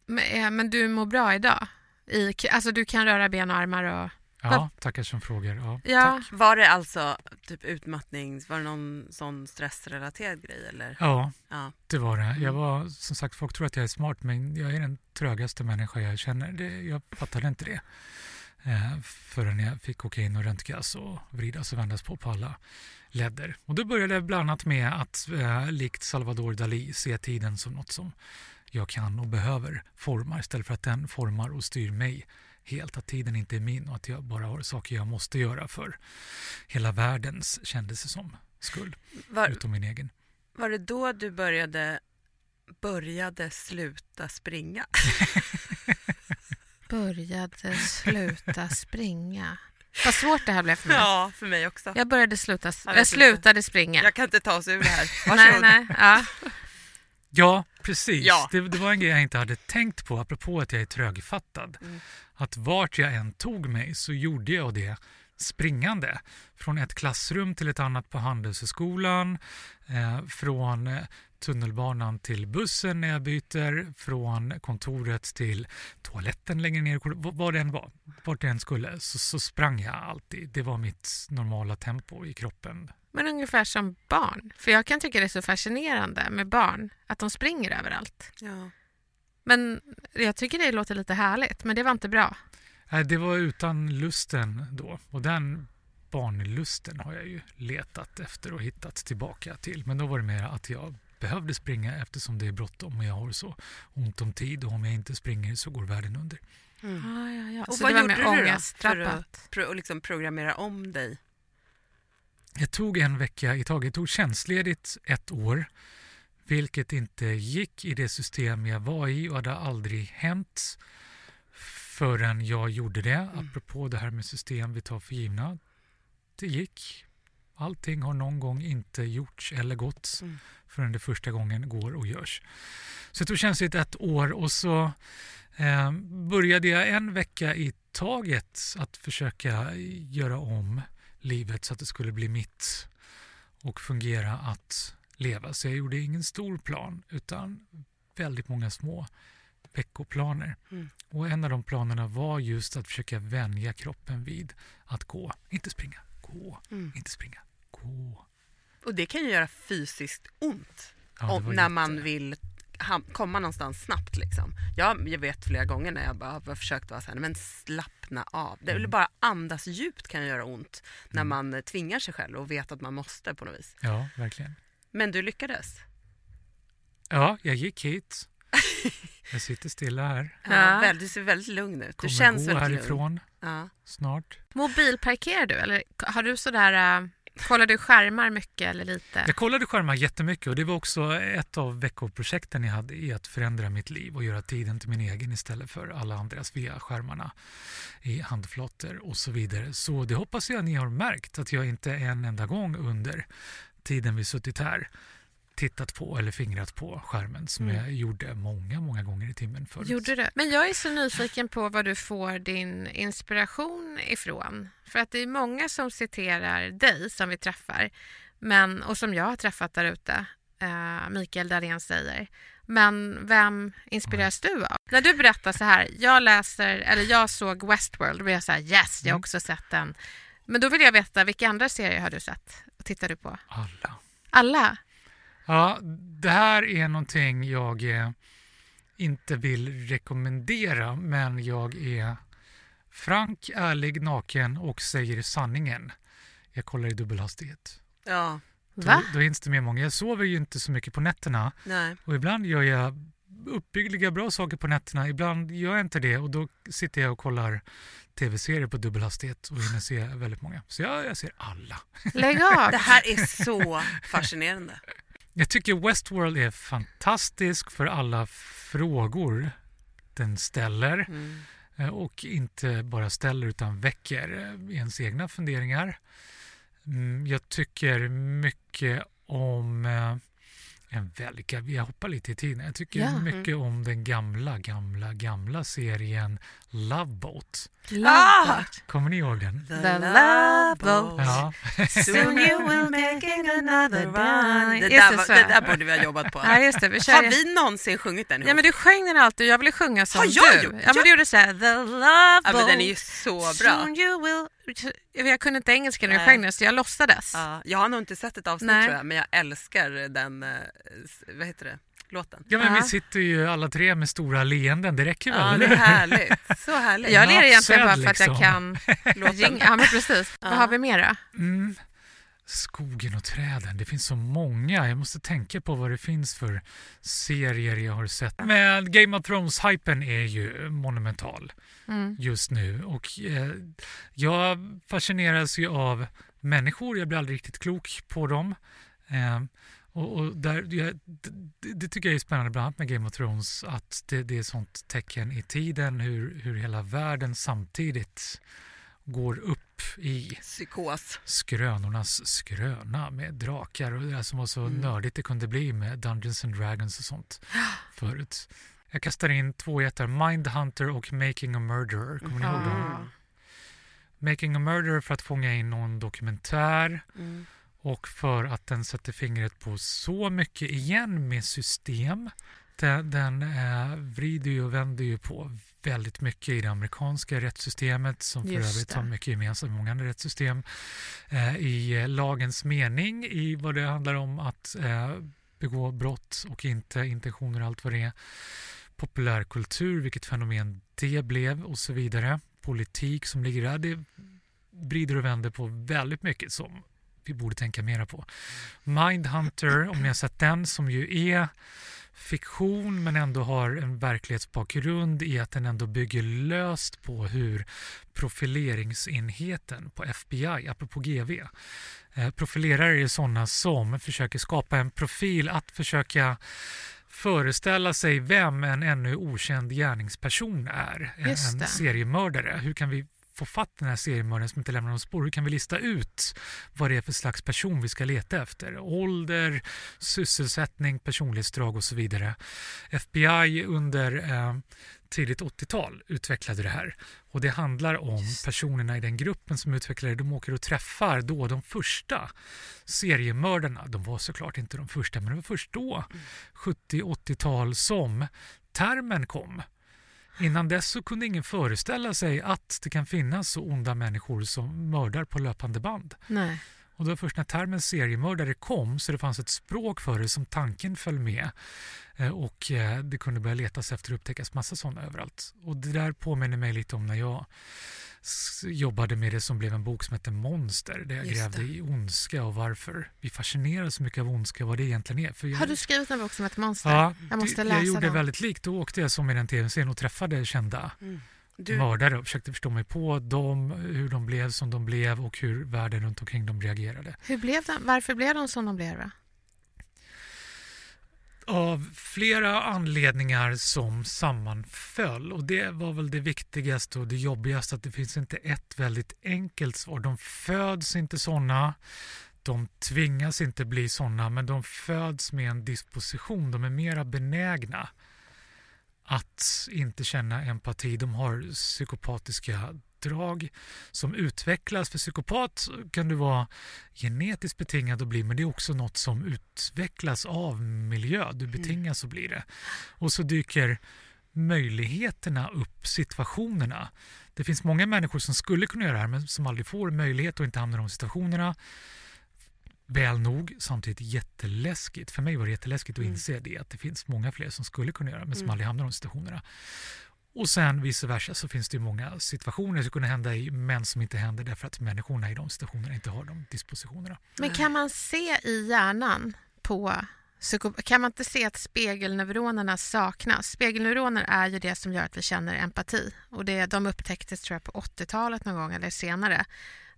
Men, men du mår bra idag? I, alltså du kan röra ben och armar och... Ja, tackar som frågar. Ja, Ja, Var det alltså typ utmattning, var det någon sån stressrelaterad grej eller? ja, Ja. det var det. Jag Mm. var, som sagt, folk tror att jag är smart men jag är den trögaste människa jag känner. Det, jag fattade inte det. Eh, förrän jag fick åka in och röntgas och vridas och vändas på på alla ledder. Och då började jag bland annat med att eh, likt Salvador Dalí se tiden som något som jag kan och behöver forma istället för att den formar och styr mig helt. Att tiden inte är min och att jag bara har saker jag måste göra för hela världens, kändes det som, skull. Var, Utom min egen. var det då du började började sluta springa. [laughs] Började sluta springa. Vad svårt det här blev för mig. Ja, för mig också. Jag började sluta, Ja, jag slutade springa. Jag kan inte ta oss ur det här. nej, Varsågod. nej, ja. Ja, precis. Ja. Det, det var en grej jag inte hade tänkt på, apropå att jag är trögfattad. Mm. Att vart jag än tog mig så gjorde jag det springande. Från ett klassrum till ett annat på Handelshögskolan, eh, från eh, tunnelbanan till bussen när jag byter, från kontoret till toaletten längre ner, vad det än var, vart det än skulle, så, så sprang jag alltid. Det var mitt normala tempo i kroppen. Men ungefär som barn. För jag kan tycka det är så fascinerande med barn, att de springer överallt. Ja. Men jag tycker det låter lite härligt, men det var inte bra. Nej, det var utan lusten då. Och den barnlusten har jag ju letat efter och hittat tillbaka till. Men då var det mer att jag behövde springa eftersom det är bråttom och jag har så ont om tid och om jag inte springer så går världen under. Mm. Ah, ja, ja. Och Så vad det gjorde du då för att pro- och liksom programmera om dig? Jag tog en vecka i taget. Jag tog tjänstledigt ett år. Vilket inte gick i det system jag var i och hade aldrig hänt förrän jag gjorde det. Mm. Apropå det här med system vi tar för givna. Det gick. Allting har någon gång inte gjorts eller gått Mm. förrän det första gången går och görs. Så jag tog tjänstledigt ett år och så eh, började jag en vecka i taget att försöka göra om livet så att det skulle bli mitt och fungera att leva. Så jag gjorde ingen stor plan utan väldigt många små veckoplaner. Mm. Och en av de planerna var just att försöka vänja kroppen vid att gå, inte springa, gå, Mm. inte springa, gå. Och det kan ju göra fysiskt ont Ja, om, när jätte- man vill komma någonstans snabbt. Liksom. Jag, jag vet flera gånger när jag bara har försökt vara så här, men slappna av. Det är väl bara andas djupt kan göra ont när Mm. man tvingar sig själv och vet att man måste på något vis. Ja, verkligen. Men du lyckades. Ja, jag gick hit. [laughs] Jag sitter stilla här. Ja. Väl, du ser väldigt lugn ut. Du Kommer känns gå väldigt lugn. härifrån Ja. snart. Mobilparkerar du eller har du sådär, äh, kollar du skärmar mycket eller lite? Jag kollade skärmar jättemycket och det var också ett av veckoprojekten jag hade i att förändra mitt liv och göra tiden till min egen istället för alla andras via skärmarna i handflator och så vidare. Så det hoppas jag ni har märkt att jag inte en enda gång under tiden vi suttit här tittat på eller fingrat på skärmen som Mm. jag gjorde många, många gånger i timmen förut. Gjorde du? Men jag är så nyfiken på var du får din inspiration ifrån. För att det är många som citerar dig som vi träffar men, och som jag har träffat där ute. Uh, Mikael Dahlén säger. Men vem inspireras du av? När du berättar så här, jag läser, eller jag såg Westworld, då blir jag så här, yes, jag har Mm. också sett den. Men då vill jag veta, vilka andra serier har du sett? Och tittar du på? Alla. Alla? Ja, det här är någonting jag eh, inte vill rekommendera men jag är frank, ärlig, naken och säger sanningen. Jag kollar i dubbelhastighet. ja, Då, Va? då hinns det med många. Jag sover ju inte så mycket på nätterna nej. och ibland gör jag uppbyggliga bra saker på nätterna. Ibland gör jag inte det och då sitter jag och kollar tv-serier på dubbelhastighet och hinner se väldigt många. Så jag, jag ser alla. Lägg av! Det här är så fascinerande. Jag tycker Westworld är fantastisk för alla frågor den ställer Mm. eh, och inte bara ställer utan väcker eh, ens egna funderingar. Mm, Jag tycker mycket om eh, en väldigt, jag hoppar lite i tiden. Jag tycker Ja. mycket om den gamla, gamla, gamla serien Love Boat. Lovebird. Kommer ni ihåg den? The, The Love Boat. Ja, Soon you will [laughs] making another run. Det där, det, var, så. det där borde vi ha jobbat på. [laughs] Ja, just det. Vi kör Har vi någonsin sjungit den ihop? Ja, men du sjöng den alltid jag ville sjunga som Har jag du. gjort? Ja, men du gjorde så här, the love Ja, men den är ju boat, så bra. soon you will... Jag kunde inte engelska när Nej. sjöng den så jag låtsades. Ja, jag har nog inte sett ett avsnitt Nej. tror jag, men jag älskar den, eh, vad heter det, låten. ja men Ja. vi sitter ju alla tre med stora leenden. Det räcker väl? Ja, det är härligt. Så härligt. Jag ler egentligen bara för att jag liksom. kan [laughs] Låten. ringa. Ja, men precis. Vad har vi mer då? Mm. Skogen och träden. Det finns så många. Jag måste tänka på vad det finns för serier jag har sett. Men Game of Thrones-hypen är ju monumental Mm. just nu. Och eh, jag fascineras ju av människor. Jag blir aldrig riktigt klok på dem. Eh, Och, och där, det, det, tycker jag är spännande, bland annat med Game of Thrones, att det, det är sånt tecken i tiden, hur, hur hela världen samtidigt går upp i psykos. Skrönornas skröna med drakar och det som var så mm. nördigt det kunde bli med Dungeons and Dragons och sånt [gasps] förut. Jag kastar in två jättar, Mindhunter och Making a Murderer. Kommer ni ihåg dem? Making a Murderer för att fånga in någon dokumentär mm. och för att den sätter fingret på så mycket igen med system. Den, den eh, vrider ju och vänder ju på väldigt mycket i det amerikanska rättssystemet som för Just övrigt det. har mycket gemensamt med många andra rättssystem. Eh, I eh, lagens mening, i vad det handlar om att eh, begå brott och inte intentioner och allt vad det är. Populärkultur, vilket fenomen det blev och så vidare. Politik som ligger där. Det vrider och vänder på väldigt mycket som vi borde tänka mera på. Mindhunter, om ni har sett den, som ju är fiktion men ändå har en verklighetsbakgrund i att den ändå bygger löst på hur profileringsenheten på FBI, apropå GV, eh, profilerare är sådana som försöker skapa en profil att försöka föreställa sig vem en ännu okänd gärningsperson är. En seriemördare. Hur kan vi få fatt den här seriemördaren som inte lämnar någon spår? Hur kan vi lista ut vad det är för slags person vi ska leta efter? Ålder, sysselsättning, personlighetsdrag och så vidare. FBI under eh, tidigt 80-tal utvecklade det här. Och det handlar om personerna i den gruppen som utvecklade det. De åker och träffar då de första seriemördarna. De var såklart inte de första, men det var först då, mm. 70-80-tal, som termen kom Innan dess så kunde ingen föreställa sig att det kan finnas så onda människor som mördar på löpande band. Nej. Och det var först när termen seriemördare kom så det fanns ett språk för det som tanken föll med. Eh, och eh, det kunde börja letas efter och upptäckas massa sådana överallt. Och det där påminner mig lite om när jag jobbade med det som blev en bok som heter Monster där jag grävde i ondska och varför vi fascineras så mycket av ondska och vad det egentligen är. För jag, Har du skrivit en bok som heter Monster? Ja, jag måste läsa Jag gjorde den. väldigt likt. Då åkte jag som i den tv-serien och träffade kända mm. Du... mördare och försökte förstå mig på dem, hur de blev som de blev och hur världen runt omkring dem reagerade. Hur blev de, varför blev de som de blev? Av flera anledningar som sammanföll. Och Det var väl det viktigaste och det jobbigaste att det finns inte ett väldigt enkelt svar. De föds inte sådana. De tvingas inte bli sådana, men de föds med en disposition. De är mera benägna att inte känna empati. De har psykopatiska drag som utvecklas. För psykopat kan du vara genetiskt betingad att bli men det är också något som utvecklas av miljö. Du mm. betingas att bli det. Och så dyker möjligheterna upp, situationerna. Det finns många människor som skulle kunna göra det här men som aldrig får möjlighet och inte hamnar i de situationerna. Väl nog, samtidigt jätteläskigt. För mig var det jätteläskigt att mm. inse det, att det finns många fler som skulle kunna göra det men som mm. aldrig hamnar i de situationerna. Och sen vice versa så finns det många situationer som kunde hända i men som inte händer därför att människorna i de situationerna inte har de dispositionerna. Men kan man se i hjärnan på kan man inte se att spegelneuronerna saknas? Spegelneuroner är ju det som gör att vi känner empati. Och det, De upptäcktes tror jag, på 80-talet någon gång eller senare.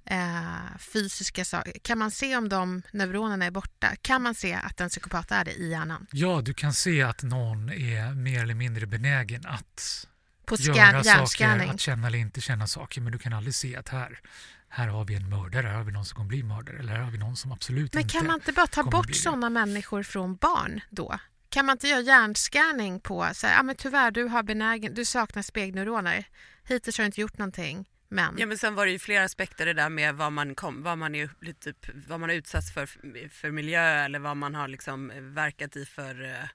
Eh, fysiska saker. Kan man se om de neuronerna är borta? Kan man se att en psykopat är det i hjärnan? Ja, du kan se att någon är mer eller mindre benägen att på göra saker, att känna eller inte känna saker. Men du kan aldrig se att här, här har vi en mördare, här har vi någon som kommer bli mördare eller här har vi någon som absolut men inte Men kan man inte bara ta bort sådana människor från barn då? Kan man inte göra hjärnscanning på så här, ja, men tyvärr du har benägen, du saknar spegneuroner. Hittills har du inte gjort någonting. Men. Ja men sen var det ju flera aspekter det där med vad man, kom, vad man, är, typ, vad man har utsatts för för miljö eller vad man har liksom verkat i för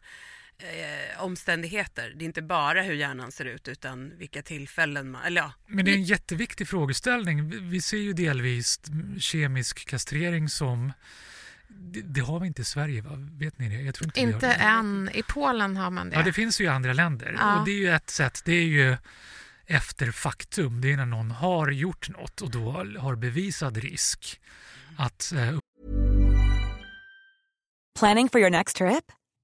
eh, omständigheter. Det är inte bara hur hjärnan ser ut utan vilka tillfällen man... Eller ja. Men det är en jätteviktig frågeställning. Vi ser ju delvis kemisk kastrering som det, det, har vi inte i Sverige, va? vet ni det? Jag tror inte inte än. I Polen har man det. Ja, det finns ju i andra länder. Ja. Och det är ju ett sätt. Det är ju efter faktum. Det är när någon har gjort något och då har bevisad risk att... Eh... Planning for your next trip?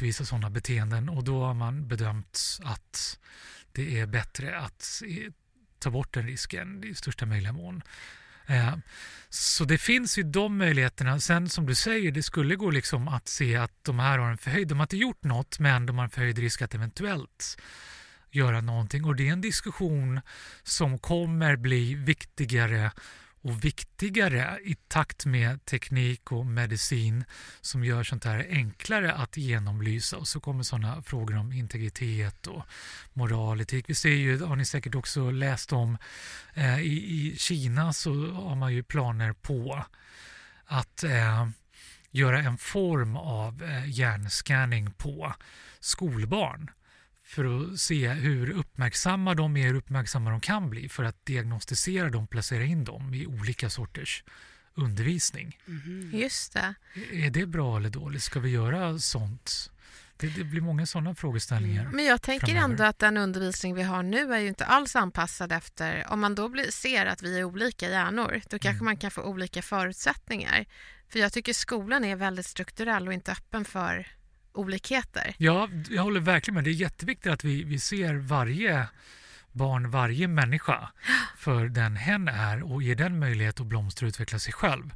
Vissa sådana beteenden och då har man bedömt att det är bättre att ta bort den risken i största möjliga mån. Eh, så det finns ju de möjligheterna. Sen som du säger, det skulle gå liksom att se att de här har en förhöjd, de har inte gjort något men de har en förhöjd risk att eventuellt göra någonting och det är en diskussion som kommer bli viktigare och viktigare i takt med teknik och medicin som gör sånt här enklare att genomlysa. Och så kommer sådana frågor om integritet och moral, etik. Vi ser ju, har ni säkert också läst om, eh, i, i Kina så har man ju planer på att eh, göra en form av eh, hjärnscanning på skolbarn för att se hur uppmärksamma de är, hur uppmärksamma de kan bli för att diagnostisera dem, placera in dem i olika sorters undervisning. Mm. Just det. Är det bra eller dåligt? Ska vi göra sånt? Det, det blir många sådana frågeställningar. Men jag tänker framöver. ändå att den undervisning vi har nu är ju inte alls anpassad efter... Om man då blir, ser att vi är olika hjärnor, då kanske Mm. man kan få olika förutsättningar. För jag tycker skolan är väldigt strukturell och inte öppen för olikheter. Ja, jag håller verkligen med. Det är jätteviktigt att vi, vi ser varje barn, varje människa för den hen är och ger den möjlighet att blomstra och utveckla sig själv.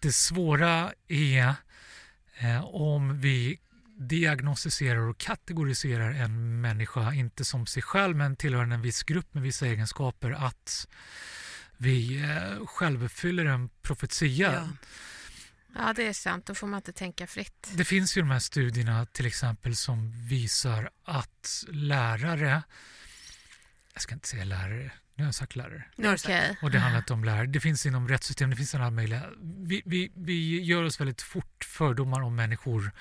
Det svåra är eh, om vi diagnostiserar och kategoriserar en människa, inte som sig själv men tillhörande en viss grupp med vissa egenskaper, att vi eh, självuppfyller en profetia. Ja. Ja, det är sant. Då får man inte tänka fritt. Det finns ju de här studierna till exempel som visar att lärare, jag ska inte säga lärare, nu har jag sagt lärare, Okej. och det handlar inte om lärare, det finns inom rättssystemet, det finns alla möjliga, vi, vi, vi gör oss väldigt fort fördomar om människor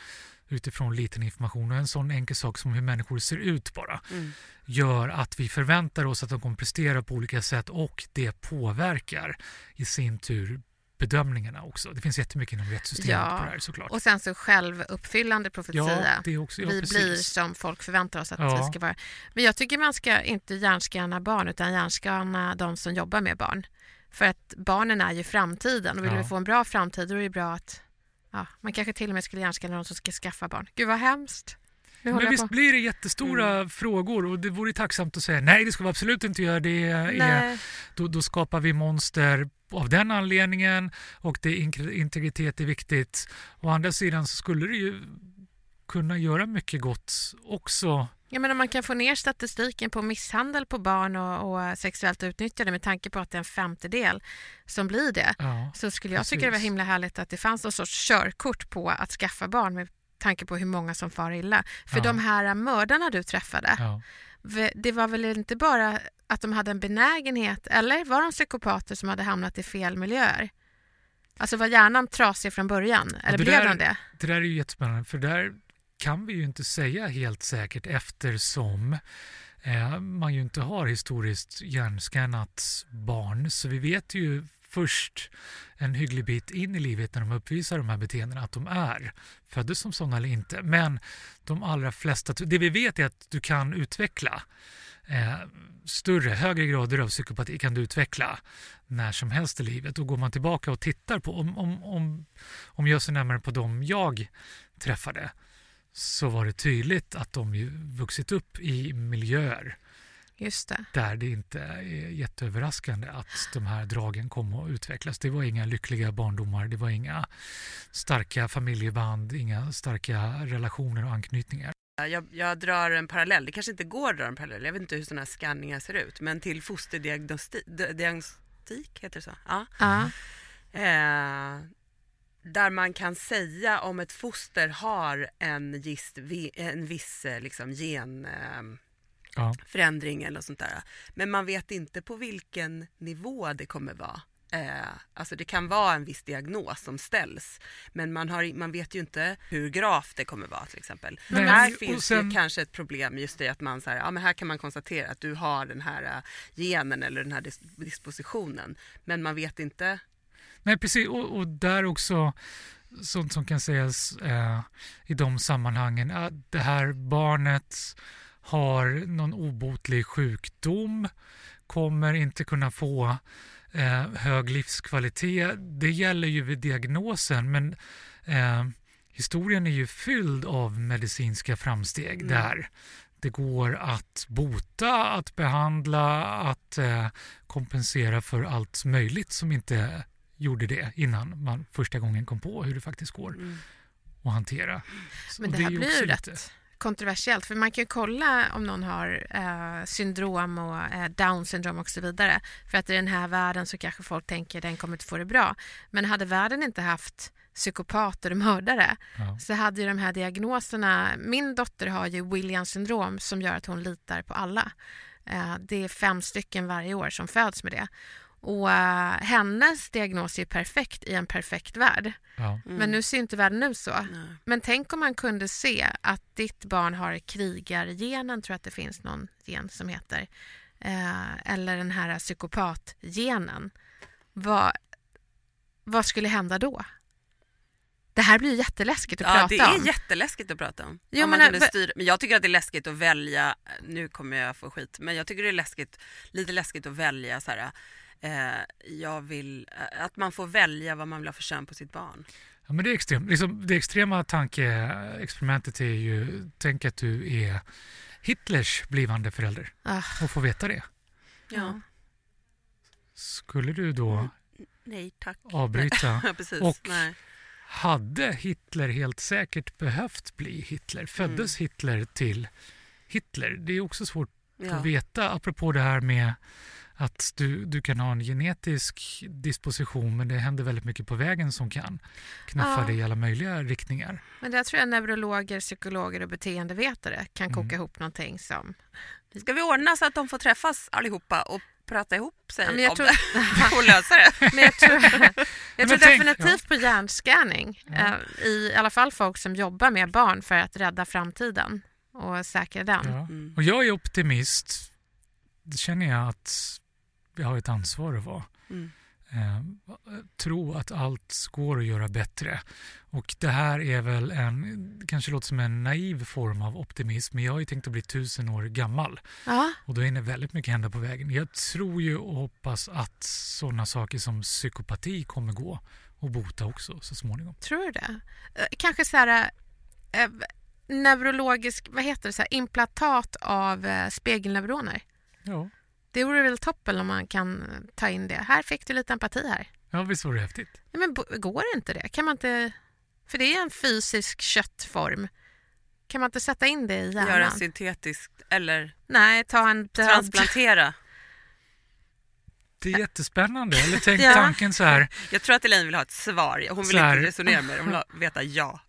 utifrån liten information och en sån enkel sak som hur människor ser ut bara Mm. gör att vi förväntar oss att de kommer prestera på olika sätt och det påverkar i sin tur bedömningarna också. Det finns jättemycket inom rättssystemet Ja, på det här såklart. Och sen så självuppfyllande profetia. Ja, också, ja, vi precis. blir som folk förväntar oss att Ja. det ska vara. Men jag tycker man ska inte hjärnskanna barn utan hjärnskanna de som jobbar med barn. För att barnen är ju framtiden och vill vi få en bra framtid då är det bra att ja, man kanske till och med skulle hjärnskanna de som ska skaffa barn. Gud vad hemskt. Men visst på. blir det jättestora frågor och det vore tacksamt att säga nej det ska vi absolut inte göra. Det är, då, då skapar vi monster av den anledningen och det integritet är viktigt. Å andra sidan så skulle det ju kunna göra mycket gott också. Jag menar, man kan få ner statistiken på misshandel på barn och, och sexuellt utnyttjande med tanke på att det är en femtedel som blir det. Ja, Så skulle jag tycka det var Precis. himla härligt att det fanns någon sorts körkort på att skaffa barn med tanke på hur många som far illa. För Ja. de här mördarna du träffade, ja. Det var väl inte bara att de hade en benägenhet, eller var de psykopater som hade hamnat i fel miljöer? Alltså var hjärnan trasig från början? Eller det blev den det? Det där är ju jättespännande för där kan vi ju inte säga helt säkert eftersom eh, man ju inte har historiskt hjärnskannat barn. Så vi vet ju först en hygglig bit in i livet när de uppvisar de här beteendena att de är föddes som sådana eller inte. Men de allra flesta, det vi vet är att du kan utveckla eh, större, högre grader av psykopati kan du utveckla när som helst i livet. Och går man tillbaka och tittar på, om, om, om, om jag ser närmare på dem jag träffade så var det tydligt att de ju vuxit upp i miljöer Just det. där det inte är jätteöverraskande att de här dragen kom att utvecklas. Det var inga lyckliga barndomar, det var inga starka familjeband, inga starka relationer och anknytningar. Jag, jag drar en parallell, det kanske inte går att dra en parallell, jag vet inte hur sådana här skanningar ser ut, men till genetik, heter det så? Ja. Ja. Eh, där man kan säga om ett foster har en, gist, en viss eh, liksom, genförändring Ja. eller sånt där. Men man vet inte på vilken nivå det kommer vara. Eh, alltså det kan vara en viss diagnos som ställs men man, har, man vet ju inte hur gravt det kommer vara till exempel. Nej, här finns sen- det kanske ett problem just i att man så här, ja, men här kan man konstatera att du har den här eh, genen eller den här dis- dispositionen men man vet inte Nej, precis. Och, och där också sånt som kan sägas eh, i de sammanhangen. Att det här barnet har någon obotlig sjukdom, kommer inte kunna få eh, hög livskvalitet. Det gäller ju vid diagnosen, men eh, historien är ju fylld av medicinska framsteg där. Det går att bota, att behandla, att eh, kompensera för allt möjligt som inte gjorde det innan man första gången kom på hur det faktiskt går att hantera. Så Men det är här blir ju rätt kontroversiellt för man kan ju kolla om någon har eh, syndrom och eh, down syndrom och så vidare. För att i den här världen så kanske folk tänker den kommer inte få det bra. Men hade världen inte haft psykopater och mördare Ja. så hade ju de här diagnoserna... Min dotter har ju Williams syndrom som gör att hon litar på alla. Eh, det är fem stycken varje år som föds med det. Och eh, hennes diagnos är ju perfekt i en perfekt värld. Ja. Men nu ser inte världen ut så. Nej. Men tänk om man kunde se att ditt barn har krigargenen, tror jag att det finns någon gen som heter, eh, eller den här psykopatgenen. Vad, vad skulle hända då? Det här blir jätteläskigt att Ja, prata det är om. jätteläskigt att prata om. Jo, om men, styra. men jag tycker att det är läskigt att välja, nu kommer jag få skit, men jag tycker det är läskigt, lite läskigt att välja så här, eh, jag vill, eh, att man får välja vad man vill ha för kön på sitt barn. Ja, men det, är extremt. Liksom, det extrema tankeexperimentet är ju, tänk att du är Hitlers blivande förälder Ah, och får veta det. ja. Skulle du då Nej tack. avbryta? [laughs] Ja, precis. Och- Nej. Hade Hitler helt säkert behövt bli Hitler? Föddes Hitler till Hitler? Det är också svårt Ja. att veta apropå det här med att du, du kan ha en genetisk disposition men det händer väldigt mycket på vägen som kan knuffa Ja. dig i alla möjliga riktningar. Men där tror jag neurologer, psykologer och beteendevetare kan koka Mm. ihop någonting som... Ska vi ordna så att de får träffas allihopa och prata ihop sig Ja, men jag om tror- det [laughs] och lösa det? [laughs] Men jag tror, [laughs] jag tror tänk- definitivt på hjärnscanning. Eh, I alla fall folk som jobbar med barn för att rädda framtiden och säkra den. Ja. Mm. Och jag är optimist. Det känner jag att vi har ett ansvar att vara. Mm. Eh, tro att allt går att göra bättre. Och det här är väl en, kanske låter som en naiv form av optimism, men jag har ju tänkt att bli tusen år gammal. Ja, Och då hinner väldigt mycket hända på vägen. Jag tror ju och hoppas att sådana saker som psykopati kommer gå och bota också så småningom. tror du det? Eh, Kanske så här... Eh, neurologisk, vad heter det, så här, implantat av eh, spegelneuroner. Ja, Det vore väl toppen om man kan ta in det. Här fick du lite empati här. ja visst var det häftigt? Nej, men går inte det? Kan man inte... För det är en fysisk köttform. Kan man inte sätta in det i hjärnan? Göra syntetiskt eller Nej, ta en död... transplantera. Det är jättespännande. Eller tänk Ja. tanken så här, Jag tror att Elaine vill ha ett svar. Hon vill inte resonera med det, hon vill veta ja.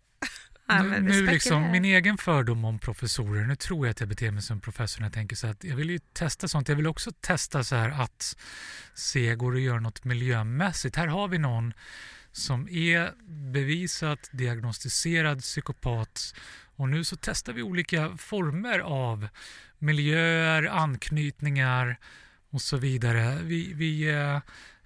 Nu, nu liksom, min egen fördom om professorer, nu tror jag att jag beter mig som professor när jag tänker så att jag vill ju testa sånt. Jag vill också testa så här att se, går det att göra något miljömässigt? Här har vi någon som är bevisat diagnostiserad psykopat och nu så testar vi olika former av miljöer, anknytningar och så vidare. Vi, vi, eh,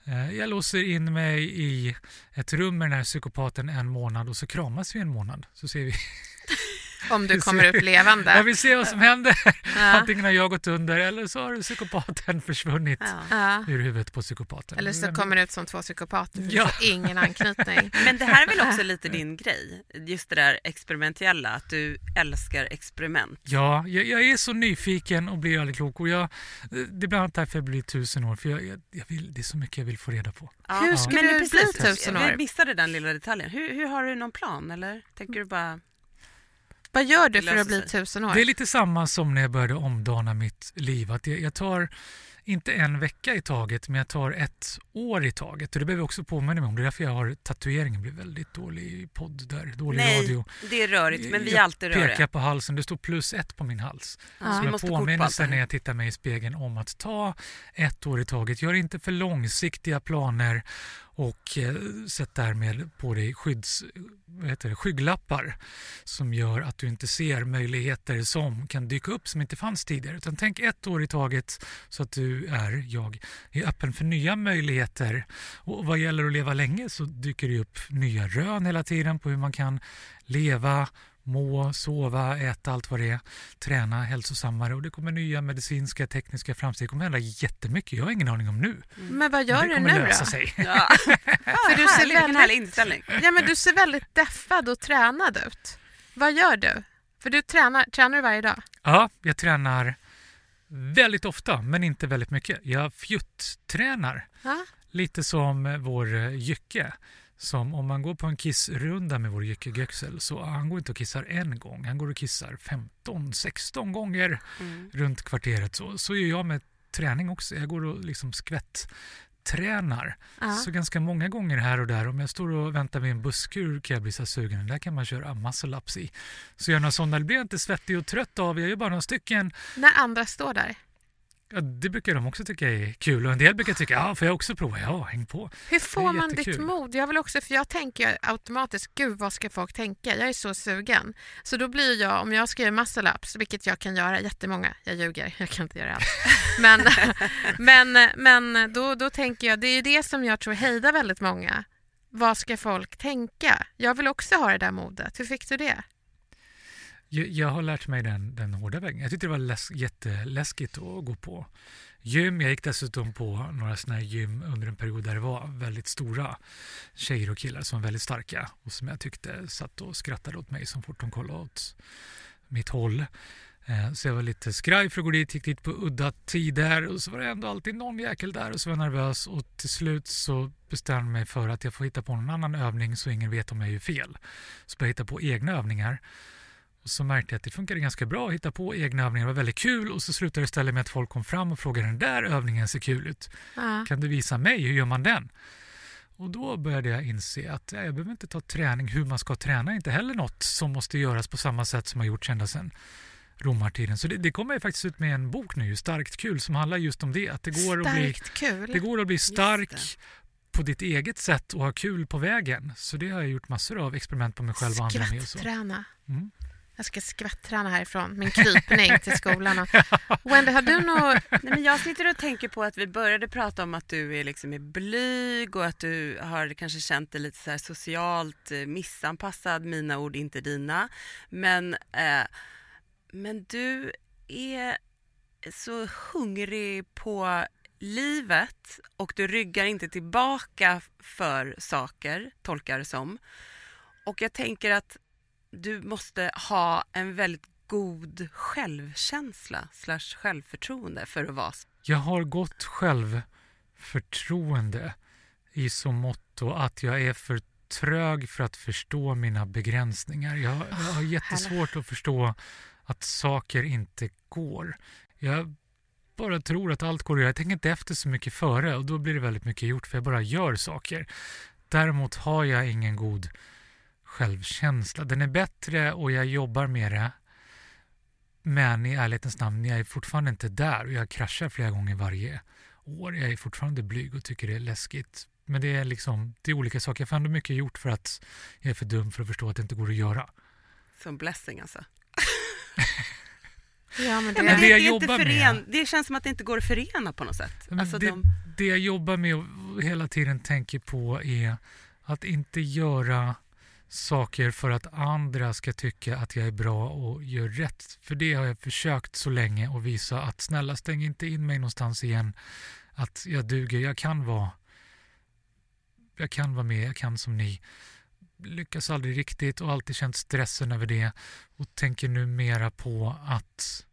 Eh, jag låser in mig i ett rum med den här psykopaten en månad och så kramas vi en månad. Så ser vi. [laughs] Om du kommer upp levande. Jag vill se vad som händer. Ja. Antingen har jag gått under eller så har psykopaten försvunnit Ja. Ja. ur huvudet på psykopaten. Eller så kommer det ut som två psykopater för Ja. du får ingen anknytning. [laughs] Men det här är väl också lite din grej? Just det där experimentella, att du älskar experiment. Ja, jag, jag är så nyfiken och blir aldrig klok. Och jag, det är bland annat därför jag blir tusen år. För jag, jag, jag vill, det är så mycket jag vill få reda på. Ja. Hur ska Men du bli precis, tusen år? Vi missade den lilla detaljen. Hur, hur har du någon plan eller tänker du bara... Vad gör du för att bli sig. tusen år? Det är lite samma som när jag började omdana mitt liv. Att jag, jag tar inte en vecka i taget, men jag tar ett år i taget. Och det behöver jag också påminna mig om. Det är därför jag har tatueringen blir väldigt dålig i podd där, dålig Nej, radio. det är rörigt, men vi är jag alltid pekar röriga. på halsen, det står plus ett på min hals. Ja, Som vi en måste kort på allt påminnelse det när jag tittar mig i spegeln om att ta ett år i taget. Gör inte för långsiktiga planer och eh, sätt därmed på dig skydds, heter det, skygglappar som gör att du inte ser möjligheter som kan dyka upp som inte fanns tidigare. Utan tänk ett år i taget så att du är, jag, är öppen för nya möjligheter. Och vad gäller att leva länge så dyker det upp nya rön hela tiden på hur man kan leva må, sova, äta allt vad det är, träna hälsosammare och det kommer nya medicinska, tekniska framsteg. Det kommer hända jättemycket. Jag har ingen aning om nu. Men vad gör det du kommer nu lösa då? sig. Ja. [laughs] För du ser väldigt- härlig inställning. Ja, men du ser väldigt deffad och tränad ut. Vad gör du? För du tränar, tränar du varje dag? Ja, jag tränar väldigt ofta, men inte väldigt mycket. Jag fjutt-tränar. Ja. Lite som vår eh, Jycke. Som om man går på en kissrunda med vår Jycke Göksel så han går inte och kissar en gång. Han går och kissar 15-16 gånger Mm. runt kvarteret. Så, så gör jag med träning också. Jag går och liksom skvätt tränar. Ja. Så ganska många gånger här och där. Om jag står och väntar vid en busskur kan jag bli så sugen. Där kan man köra muscle ups i. Så gör några sådana. Det blir jag inte svettig och trött av. Jag gör bara några stycken. När andra står där. Ja, det brukar de också tycka är kul. Och en del brukar tycka, ja, får jag också prova? Ja, häng på. Hur får man ditt mod? Jag vill också, för jag tänker automatiskt, gud vad ska folk tänka? Jag är så sugen. Så då blir jag, om jag ska göra muscle ups, vilket jag kan göra jättemånga, jag ljuger, jag kan inte göra allt. [laughs] Men, men, men då, då tänker jag, det är ju det som jag tror hejdar väldigt många. Vad ska folk tänka? Jag vill också ha det där modet. Hur fick du det? Jag, jag har lärt mig den, den hårda vägen. Jag tyckte det var läs, jätteläskigt att gå på gym. Jag gick dessutom på några sådana här gym under en period där det var väldigt stora tjejer och killar som var väldigt starka och som jag tyckte satt och skrattade åt mig så fort de kollade åt mitt håll. Eh, så jag var lite skraj för att gå dit, gick dit på udda tider och så var det ändå alltid någon jäkel där och så var jag nervös och till slut så bestämde jag mig för att jag får hitta på någon annan övning så ingen vet om jag gör fel. Så började jag hitta på egna övningar och så märkte jag att det funkade ganska bra att hitta på egna övningar. Det var väldigt kul och så slutade det istället med att folk kom fram och frågade den där övningen ser kul ut. Ja. Kan du visa mig? Hur gör man den? Och då började jag inse att ja, jag behöver inte ta träning hur man ska träna. Inte heller något som måste göras på samma sätt som har gjorts ända sedan romartiden. Så det, det kommer faktiskt ut med en bok nu, Starkt kul, som handlar just om det. Att det går att bli, Starkt kul. det går att bli stark på ditt eget sätt och ha kul på vägen. Så det har jag gjort massor av experiment på mig själv och andra med. Och så. Mm. Jag ska skvattträna härifrån, min krypning till skolan. Och... Wendy, har du något... Nej, men jag sitter och tänker på att vi började prata om att du är, liksom är blyg och att du har kanske känt dig lite så här socialt eh, missanpassad, mina ord inte dina. Men, eh, men du är så hungrig på livet och du ryggar inte tillbaka för saker, tolkar det som. Och jag tänker att du måste ha en väldigt god självkänsla slash självförtroende för att vara Jag har gott självförtroende i så motto att jag är för trög för att förstå mina begränsningar. Jag, jag har jättesvårt att förstå att saker inte går. Jag bara tror att allt går att göra. Jag tänker inte efter så mycket före och då blir det väldigt mycket gjort för jag bara gör saker. Däremot har jag ingen god självkänsla. Den är bättre och jag jobbar med det. Men i ärlighetens namn, jag är fortfarande inte där och jag kraschar flera gånger varje år. Jag är fortfarande blyg och tycker det är läskigt. Men det är liksom, det är olika saker. Jag får ändå mycket gjort för att jag är för dum för att förstå att det inte går att göra. som blessing alltså. [laughs] Ja, men Ja, det... men jag med- känns som att det inte går att förena på något sätt. Alltså det, de, det jag jobbar med och hela tiden tänker på är att inte göra saker för att andra ska tycka att jag är bra och gör rätt. För det har jag försökt så länge och visa att snälla stäng inte in mig någonstans igen. Att jag duger, jag kan vara jag kan vara med, jag kan som ni. Lyckas aldrig riktigt och alltid känt stressen över det och tänker nu mera på att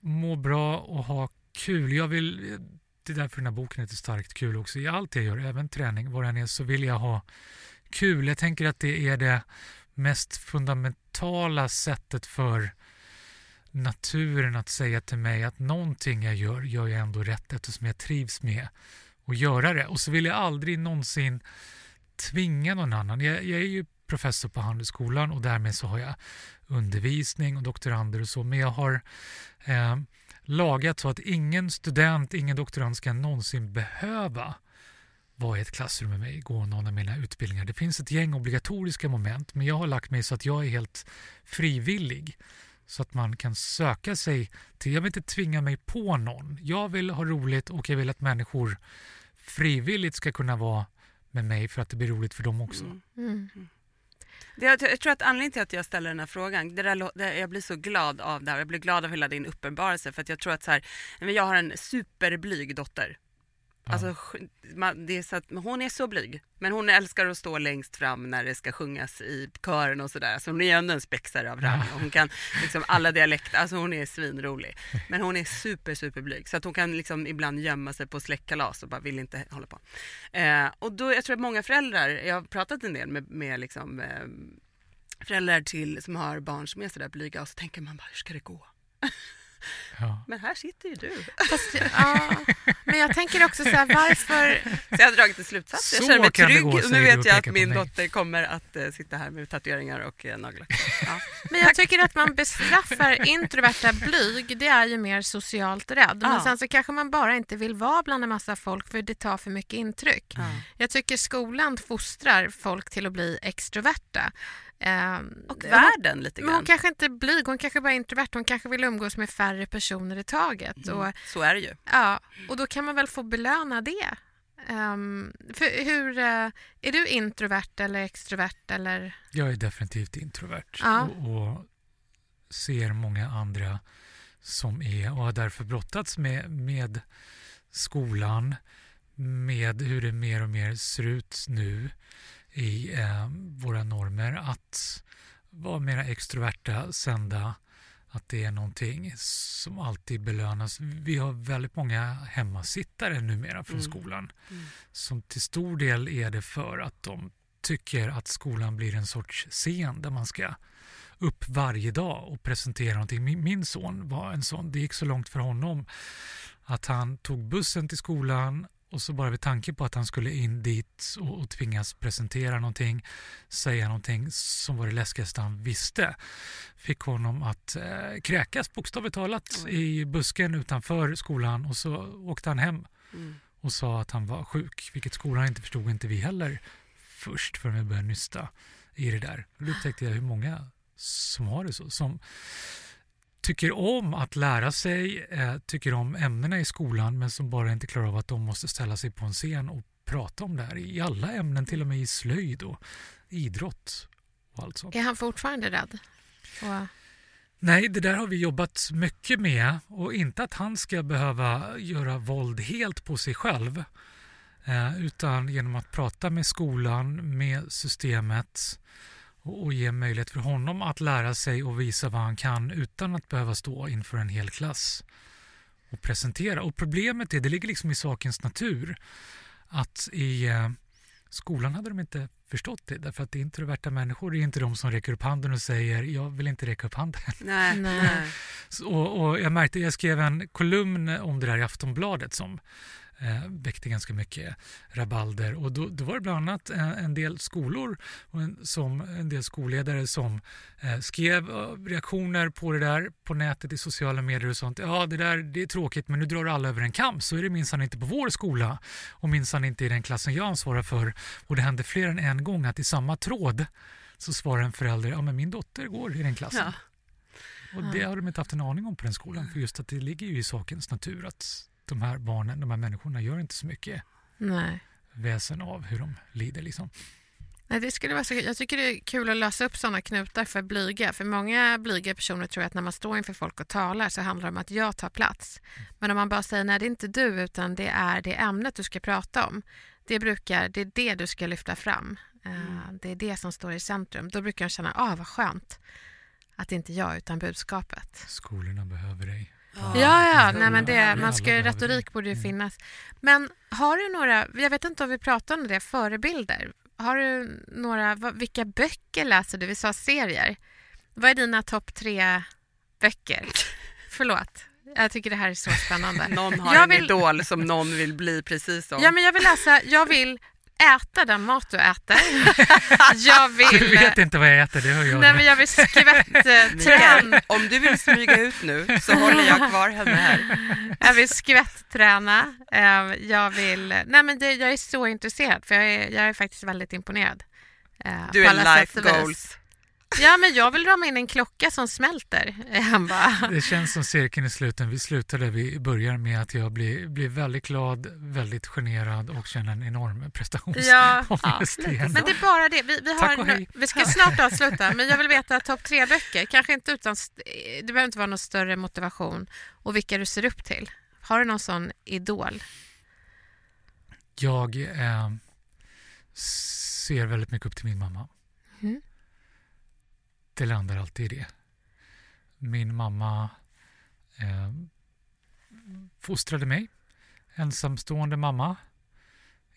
må bra och ha kul. Jag vill, det är därför den här boken heter Starkt kul också. I allt jag gör, även träning, vad det än är, så vill jag ha kul. Jag tänker att det är det mest fundamentala sättet för naturen att säga till mig att någonting jag gör, gör jag ändå rätt eftersom jag trivs med att göra det. Och så vill jag aldrig någonsin tvinga någon annan. Jag, jag är ju professor på Handelsskolan och därmed så har jag undervisning och doktorander och så, men jag har eh, lagat så att ingen student, ingen doktorand ska någonsin behöva vara i ett klassrum med mig, gå någon av mina utbildningar. Det finns ett gäng obligatoriska moment, men jag har lagt mig så att jag är helt frivillig. Så att man kan söka sig till, jag vill inte tvinga mig på någon. Jag vill ha roligt och jag vill att människor frivilligt ska kunna vara med mig för att det blir roligt för dem också. Mm. Mm. Det, jag, tror att anledningen till att jag ställer den här frågan, det där, det, jag blir så glad av det här, jag blir glad av hela din uppenbarelse för att jag tror att så här, jag har en superblyg dotter. Alltså, man, det är så att, hon är så blyg, men hon älskar att stå längst fram när det ska sjungas i kören och sådär. Så hon är ändå en spexare av rang hon kan liksom alla dialekter, alltså hon är svinrolig. Men hon är super, super blyg så att hon kan liksom ibland gömma sig på släktkalas och bara vill inte hålla på. Eh, och då, jag tror att många föräldrar, jag har pratat en del med, med liksom, eh, föräldrar till, som har barn som är sådär blyga och så tänker man bara, hur ska det gå? [laughs] Ja. Men här sitter ju du. Fast, ja, men jag tänker också så här, varför... Så jag har dragit en slutsats. Jag känner mig trygg gå, och nu vet jag att min dotter kommer att eh, sitta här med tatueringar och eh, nagellack. Ja. Men jag tycker att man bestraffar introverta blyg, det är ju mer socialt rädd. Men Ja. sen så kanske man bara inte vill vara bland en massa folk för det tar för mycket intryck. Jag tycker skolan fostrar folk till att bli extroverta. Ehm, Och hon- världen lite Men hon grann. kanske inte är blyg, hon kanske bara är introvert. Hon kanske vill umgås med färre personer i taget. Mm. Och, Så är det ju. ja, och då kan man väl få belöna det. Ehm, för hur, eh, är du introvert eller extrovert? Eller? Jag är definitivt introvert Ja. och, och ser många andra som är och har därför brottats med, med skolan, med hur det mer och mer ser ut nu i eh, våra normer att vara mera extroverta, sända, att det är någonting som alltid belönas. Vi har väldigt många hemmasittare numera från Mm. skolan Mm. som till stor del är det för att de tycker att skolan blir en sorts scen där man ska upp varje dag och presentera någonting. Min, min son var en sån. Det gick så långt för honom att han tog bussen till skolan och så bara vid tanke på att han skulle in dit och, och tvingas presentera någonting, säga någonting som var det läskigaste han visste, fick honom att eh, kräkas bokstavligt talat Oj. i busken utanför skolan och så åkte han hem Mm. och sa att han var sjuk, vilket skolan inte förstod, inte vi heller först förrän vi började nysta i det där. Då upptäckte jag hur många som har det så, som tycker om att lära sig, eh, tycker om ämnena i skolan men som bara inte klarar av att de måste ställa sig på en scen och prata om det här i alla ämnen, till och med i slöjd och idrott och allt sånt. Är han fortfarande rädd? Och, Nej, det där har vi jobbat mycket med och inte att han ska behöva göra våld helt på sig själv eh, utan genom att prata med skolan, med systemet och, och ge möjlighet för honom att lära sig och visa vad han kan utan att behöva stå inför en hel klass och presentera. Och problemet är, det ligger liksom i sakens natur, att i eh, skolan hade de inte förstått det därför att introverta människor är inte de som räcker upp handen och säger jag vill inte räcka upp handen. [laughs] Nej, Nej. Så- Och, och jag märkte, jag skrev en kolumn om det där i Aftonbladet som eh, väckte ganska mycket rabalder och då, då var det bland annat en, en del skolor och en, som, en del skolledare som eh, skrev eh, reaktioner på det där på nätet i sociala medier och sånt. Ja, det där det är tråkigt men nu drar alla över en kam så är det minsann inte på vår skola och minsann inte i den klassen jag ansvarar för och det hände fler än en gång att i samma tråd så svarar en förälder, ja men min dotter går i den klassen. Ja. Och det har de inte haft en aning om på den skolan. För just att det ligger ju i sakens natur att de här barnen, de här människorna gör inte så mycket nej. väsen av hur de lider. Liksom. Nej, det skulle vara så, jag tycker det är kul att lösa upp sådana knutar för blyga. För många blyga personer tror att när man står inför folk och talar så handlar det om att jag tar plats. Men om man bara säger nej det är inte du utan det är det ämnet du ska prata om. Det, brukar, det är det du ska lyfta fram. Eh, Det är det som står i centrum. Då brukar jag känna, ah vad skönt att det inte är jag utan budskapet. Skolorna behöver dig. Ja, ja, nej, men det, man ska, retorik borde ju Mm. finnas. Men har du några, jag vet inte om vi pratade om det, förebilder? Har du några, vilka böcker läser du? Vi sa serier. Vad är dina topp tre böcker. [laughs] Förlåt. Jag tycker det här är så spännande. [laughs] Någon har Jag en vill- idol som någon vill bli precis som. Ja, men jag vill läsa, jag vill äta den mat du äter. [laughs] Jag Du vill... vet inte vad jag äter, det hör jag. Nej, men jag vill skvättträna. [laughs] Om du vill smyga ut nu så håller jag kvar henne här. Jag vill skvättträna. Eh, Jag vill... Nej, men det, jag är så intresserad för jag är, jag är faktiskt väldigt imponerad. eh, Du är life goals. Ja, men jag vill rama in en klocka som smälter. Han bara, Det känns som cirkeln är sluten. Vi slutar där vi börjar med att jag blir, blir väldigt glad, väldigt generad och känner en enorm prestationsångest Ja, igen. men det är bara det. Vi, vi, har, hej. vi ska snart avsluta, men jag vill veta topp tre böcker. Kanske inte utan... st- Det behöver inte vara någon större motivation. Och vilka du ser upp till. Har du någon sån idol? Jag eh, ser väldigt mycket upp till min mamma. Mm. Det landar alltid i det. Min mamma eh, fostrade mig. Ensamstående mamma.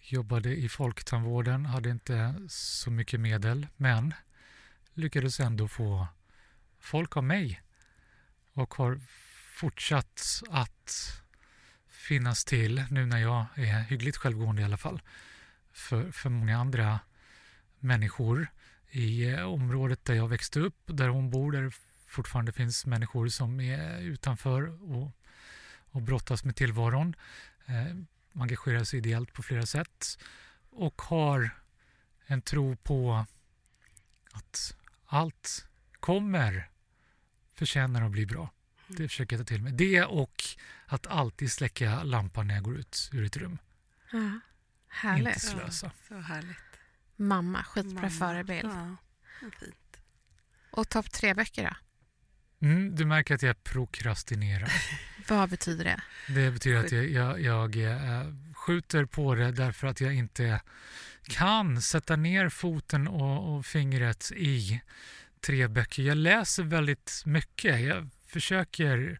Jobbade i folktandvården, hade inte så mycket medel men lyckades ändå få folk av mig och har fortsatt att finnas till nu när jag är hyggligt självgående i alla fall för, för många andra människor i eh, området där jag växte upp, där hon bor, där det fortfarande finns människor som är utanför och, och brottas med tillvaron. Eh, engagerar sig ideellt på flera sätt och har en tro på att allt kommer förtjänar att bli bra. Det försöker jag ta till mig. Det och att alltid släcka lampan när jag går ut ur ett rum. Ja, Inte härligt. slösa. Så härligt. Mamma, skitbra Mamma. förebild. Ja, fint. Och topp tre böcker då? Mm, du märker att jag prokrastinerar. [laughs] Vad betyder det? Det betyder att jag, jag, jag eh, skjuter på det därför att jag inte kan sätta ner foten och, och fingret i tre böcker. Jag läser väldigt mycket. Jag försöker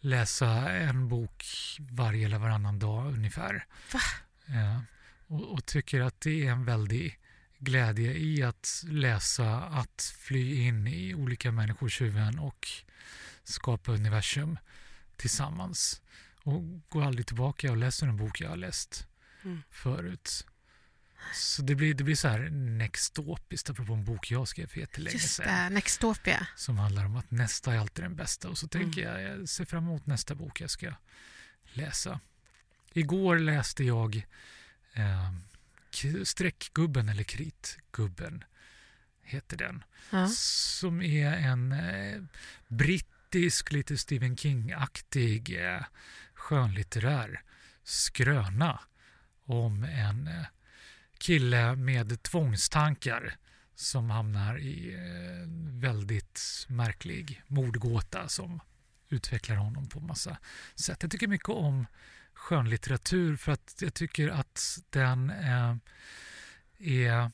läsa en bok varje eller varannan dag ungefär. Va? Eh, och, och tycker att det är en väldig glädje i att läsa, att fly in i olika människors huvuden och skapa universum tillsammans. Och går aldrig tillbaka och läser en bok jag har läst Mm. förut. Så det blir, det blir så här nextopiskt apropå en bok jag skrev för jättelänge Just sedan. det, Nextopia. Som handlar om att nästa är alltid den bästa. Och så Mm. tänker jag, jag ser fram emot nästa bok jag ska läsa. Igår läste jag eh, Streckgubben eller Kritgubben heter den. Ja. Som är en eh, brittisk, lite Stephen King-aktig eh, skönlitterär skröna om en eh, kille med tvångstankar som hamnar i eh, en väldigt märklig mordgåta som utvecklar honom på massa sätt. Jag tycker mycket om skönlitteratur för att jag tycker att den eh, är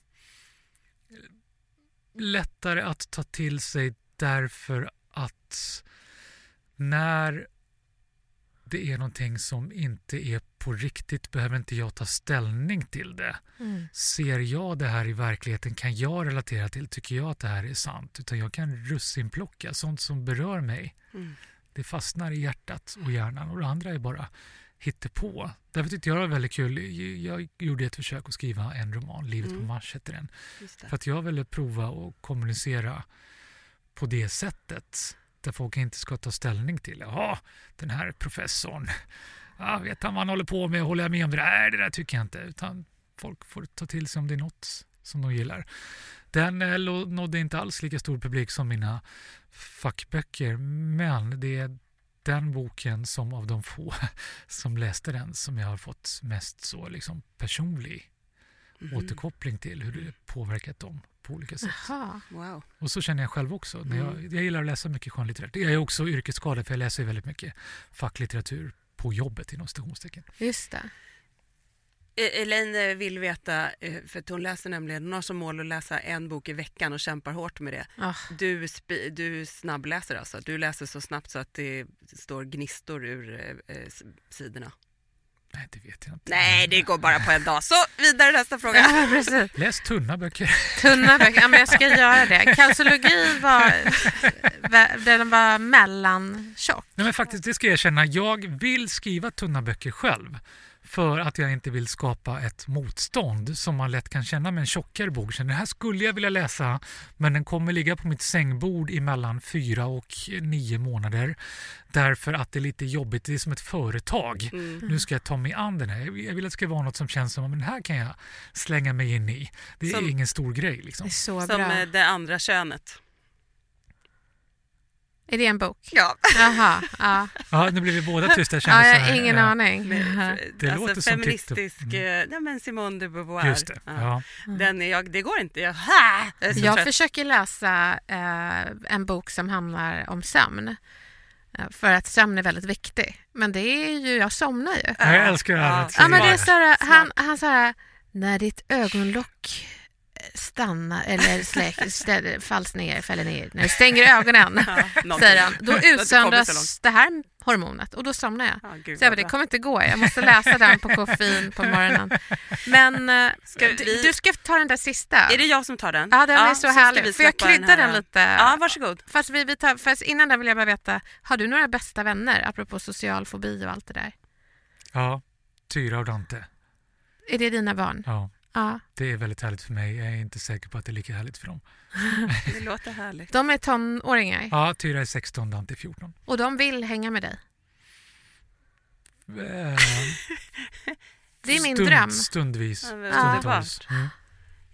lättare att ta till sig därför att när det är någonting som inte är på riktigt behöver inte jag ta ställning till det. Mm. Ser jag det här i verkligheten? Kan jag relatera till? Tycker jag att det här är sant? Utan jag kan russinplocka sånt som berör mig. Mm. Det fastnar i hjärtat och hjärnan och det andra är bara hittepå. Därför tyckte jag det var väldigt kul. Jag gjorde ett försök att skriva en roman, Livet på Mm. Mars heter den. För att jag ville prova att kommunicera på det sättet. Där folk inte ska ta ställning till. Jaha, den här professorn. Ja, vet han vad han håller på med? Håller jag med om det? Nej, det där tycker jag inte. Utan folk får ta till sig om det är något som de gillar. Den eh, nådde inte alls lika stor publik som mina fackböcker. Men det är den boken som av de få [laughs] som läste den som jag har fått mest så liksom personlig Mhm. återkoppling till hur det påverkat dem på olika sätt. Jaha. Wow. Och så känner jag själv också. När jag, Mm. jag gillar att läsa mycket skönlitteratur. Jag är också yrkesskadad för jag läser väldigt mycket facklitteratur på jobbet inom citationstecken. Just det. E- Elaine eh, vill veta, eh, för hon läser nämligen, hon har som mål att läsa en bok i veckan och kämpar hårt med det. Ah, Du, du snabbläser alltså, du läser så snabbt så att det står gnistor ur eh, eh, sidorna. Nej, det vet jag inte. Nej, det går bara på en dag. Så vidare nästa fråga. Ja, precis. Läs tunna böcker. Tunna böcker. Ja, men jag ska göra det. Kausologi var, den var mellantjock. Nej, men faktiskt, det ska jag erkänna. Jag vill skriva tunna böcker själv för att jag inte vill skapa ett motstånd som man lätt kan känna med en tjockare bok. Så det här skulle jag vilja läsa men den kommer ligga på mitt sängbord i mellan fyra och nio månader därför att det är lite jobbigt. Det är som ett företag. Mm. Nu ska jag ta mig an den här. Jag vill att det ska vara något som känns som att här kan jag slänga mig in i. Det är Som- ingen stor grej. Det Liksom. är så Som bra. eh, det andra könet. Är det en bok? Ja. Jaha. Ja. Ja, nu blev vi båda tysta. Ja, jag så har ingen ja. aning. Det alltså låter som feministisk, TikTok. eh, nej men Simone de Beauvoir. Just det. Ja. Den är jag, det går inte. Jag, ha! jag Jag försöker läsa eh, en bok som handlar om sömn. Eh, För att sömn är väldigt viktig. Men det är ju, jag somnar ju. Ja, Jag älskar det här. Ja. men det är så här, han, han så här, när ditt ögonlock stannar eller släck, [laughs] ställer, falls ner, fäller ner, när du stänger ögonen, [laughs] Ja, säger han, då [laughs] så utsöndras det här hormonet och då somnar jag. Ja, gud, Så jag bara, det kommer inte gå, jag måste läsa den på koffein på morgonen. Men eh, vi- du ska ta den där sista. Är det jag som tar den? Ja, den är så ska härlig. Får jag krydda den, här- lite? Ja, varsågod. Fast, vi, vi tar, fast innan den vill jag bara veta, har du några bästa vänner apropå social fobi och allt det där? Ja, Tyra och Dante. Är det dina barn? Ja, Ja. det är väldigt härligt för mig. Jag är inte säker på att det är lika härligt för dem. [laughs] Det låter [laughs] härligt. De är tonåringar Ja, Tyra är 16, Dante är 14. och de vill hänga med dig. Eh, Det är min stund, dröm. Stundvis. Ja, Stundtals. Mm.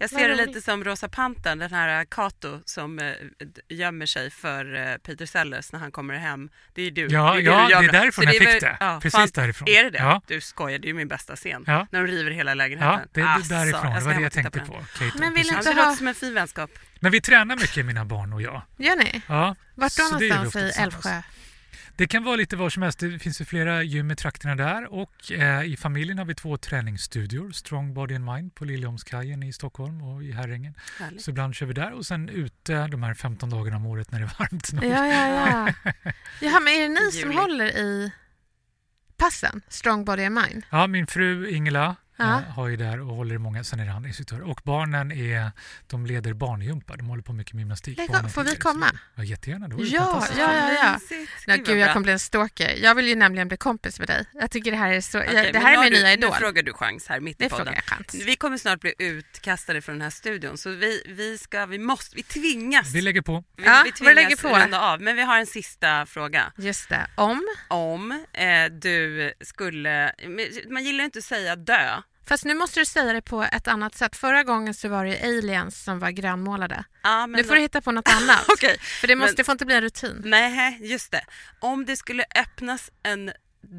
Jag ser det lite som Rosa Pantern, den här Kato som eh, d- gömmer sig för eh, Peter Sellers när han kommer hem. Det är du. Ja, det är, ja, du det är därifrån Så jag är fick väl- det. Ja, Precis fan, därifrån. Är det det? Ja. Du skojar, det är ju min bästa scen. Ja. När de river hela lägenheten. Ja, det är Alltså, därifrån. Det var det jag tänkte på. Kate Men vill inte Ja, det ha- låter som en fin vänskap. Men vi tränar mycket, mina barn och jag. Gör ni? Ja, Vart då någonstans i. Älvsjö? Det kan vara lite var som helst. Det finns ju flera gym i trakterna där och eh, i familjen har vi två träningsstudior. Strong Body and Mind på Liljeholmskajen i Stockholm och i Herrängen. Härligt. Så ibland kör vi där och sen ute de här 15 dagarna om året när det är varmt. Ja, ja, ja. [laughs] Jaha, men är det ni som håller i passen? Strong Body and Mind? Ja, min fru Ingela Ja. eh, har ju där och håller i många. Sen är det andra instruktörer. Och barnen är, de leder barngympa. De håller på mycket med gymnastik. Barnen får vi så komma? Ja, jättegärna. Det vore Ja, ja, ja, ja. Nej, Gud, jag kommer bli en stalker. Jag vill ju nämligen bli kompis med dig. Jag tycker det här är så... Okej, jag, det här är min du- nya idol. Nu frågar du chans här mitt i podden. Vi kommer snart bli utkastade från den här studion så vi, vi ska, vi måste, vi tvingas. Vi lägger på. vi, Ja, vi tvingas lägger på? runda av. Men vi har en sista fråga. Just det. Om... Om eh, du skulle, man gillar ju inte att säga dö. Fast nu måste du säga det på ett annat sätt. Förra gången så var det aliens som var grönmålade. Men Nu får du hitta på något annat. [laughs] Okej, För det, måste, men- det får inte bli en rutin. nej just det. Om det skulle öppnas en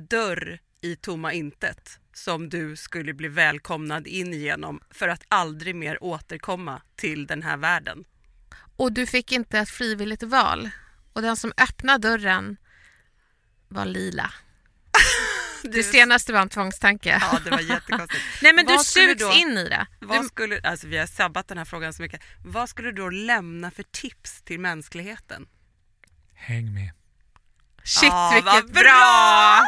dörr i tomma intet som du skulle bli välkomnad in genom för att aldrig mer återkomma till den här världen. Och du fick inte ett frivilligt val. Och den som öppnade dörren var lila. [laughs] Det senaste var en tvångstanke. Ja, det var jättekonstigt. [laughs] Nej men du Vad skulle sugs då- in i det. Vad Du, skulle, alltså vi har sabbat den här frågan så mycket. Vad skulle du då lämna för tips till mänskligheten? Häng med. shit Ah, vilket vad bra! bra!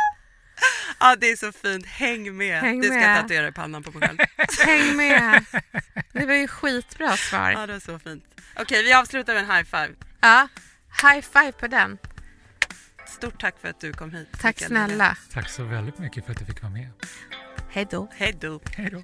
Ja, det är så fint. Häng med. Häng det ska jag med. tatuera i pannan på mig själv. [laughs] Häng med. [laughs] Det var ju skitbra svar. Ja, det var så fint. Okej, vi avslutar med en high five. Ja. High five på den. Stort tack för att du kom hit. Tack snälla. Tack så väldigt mycket för att jag fick vara med. Hej då. Hej då. Hej då.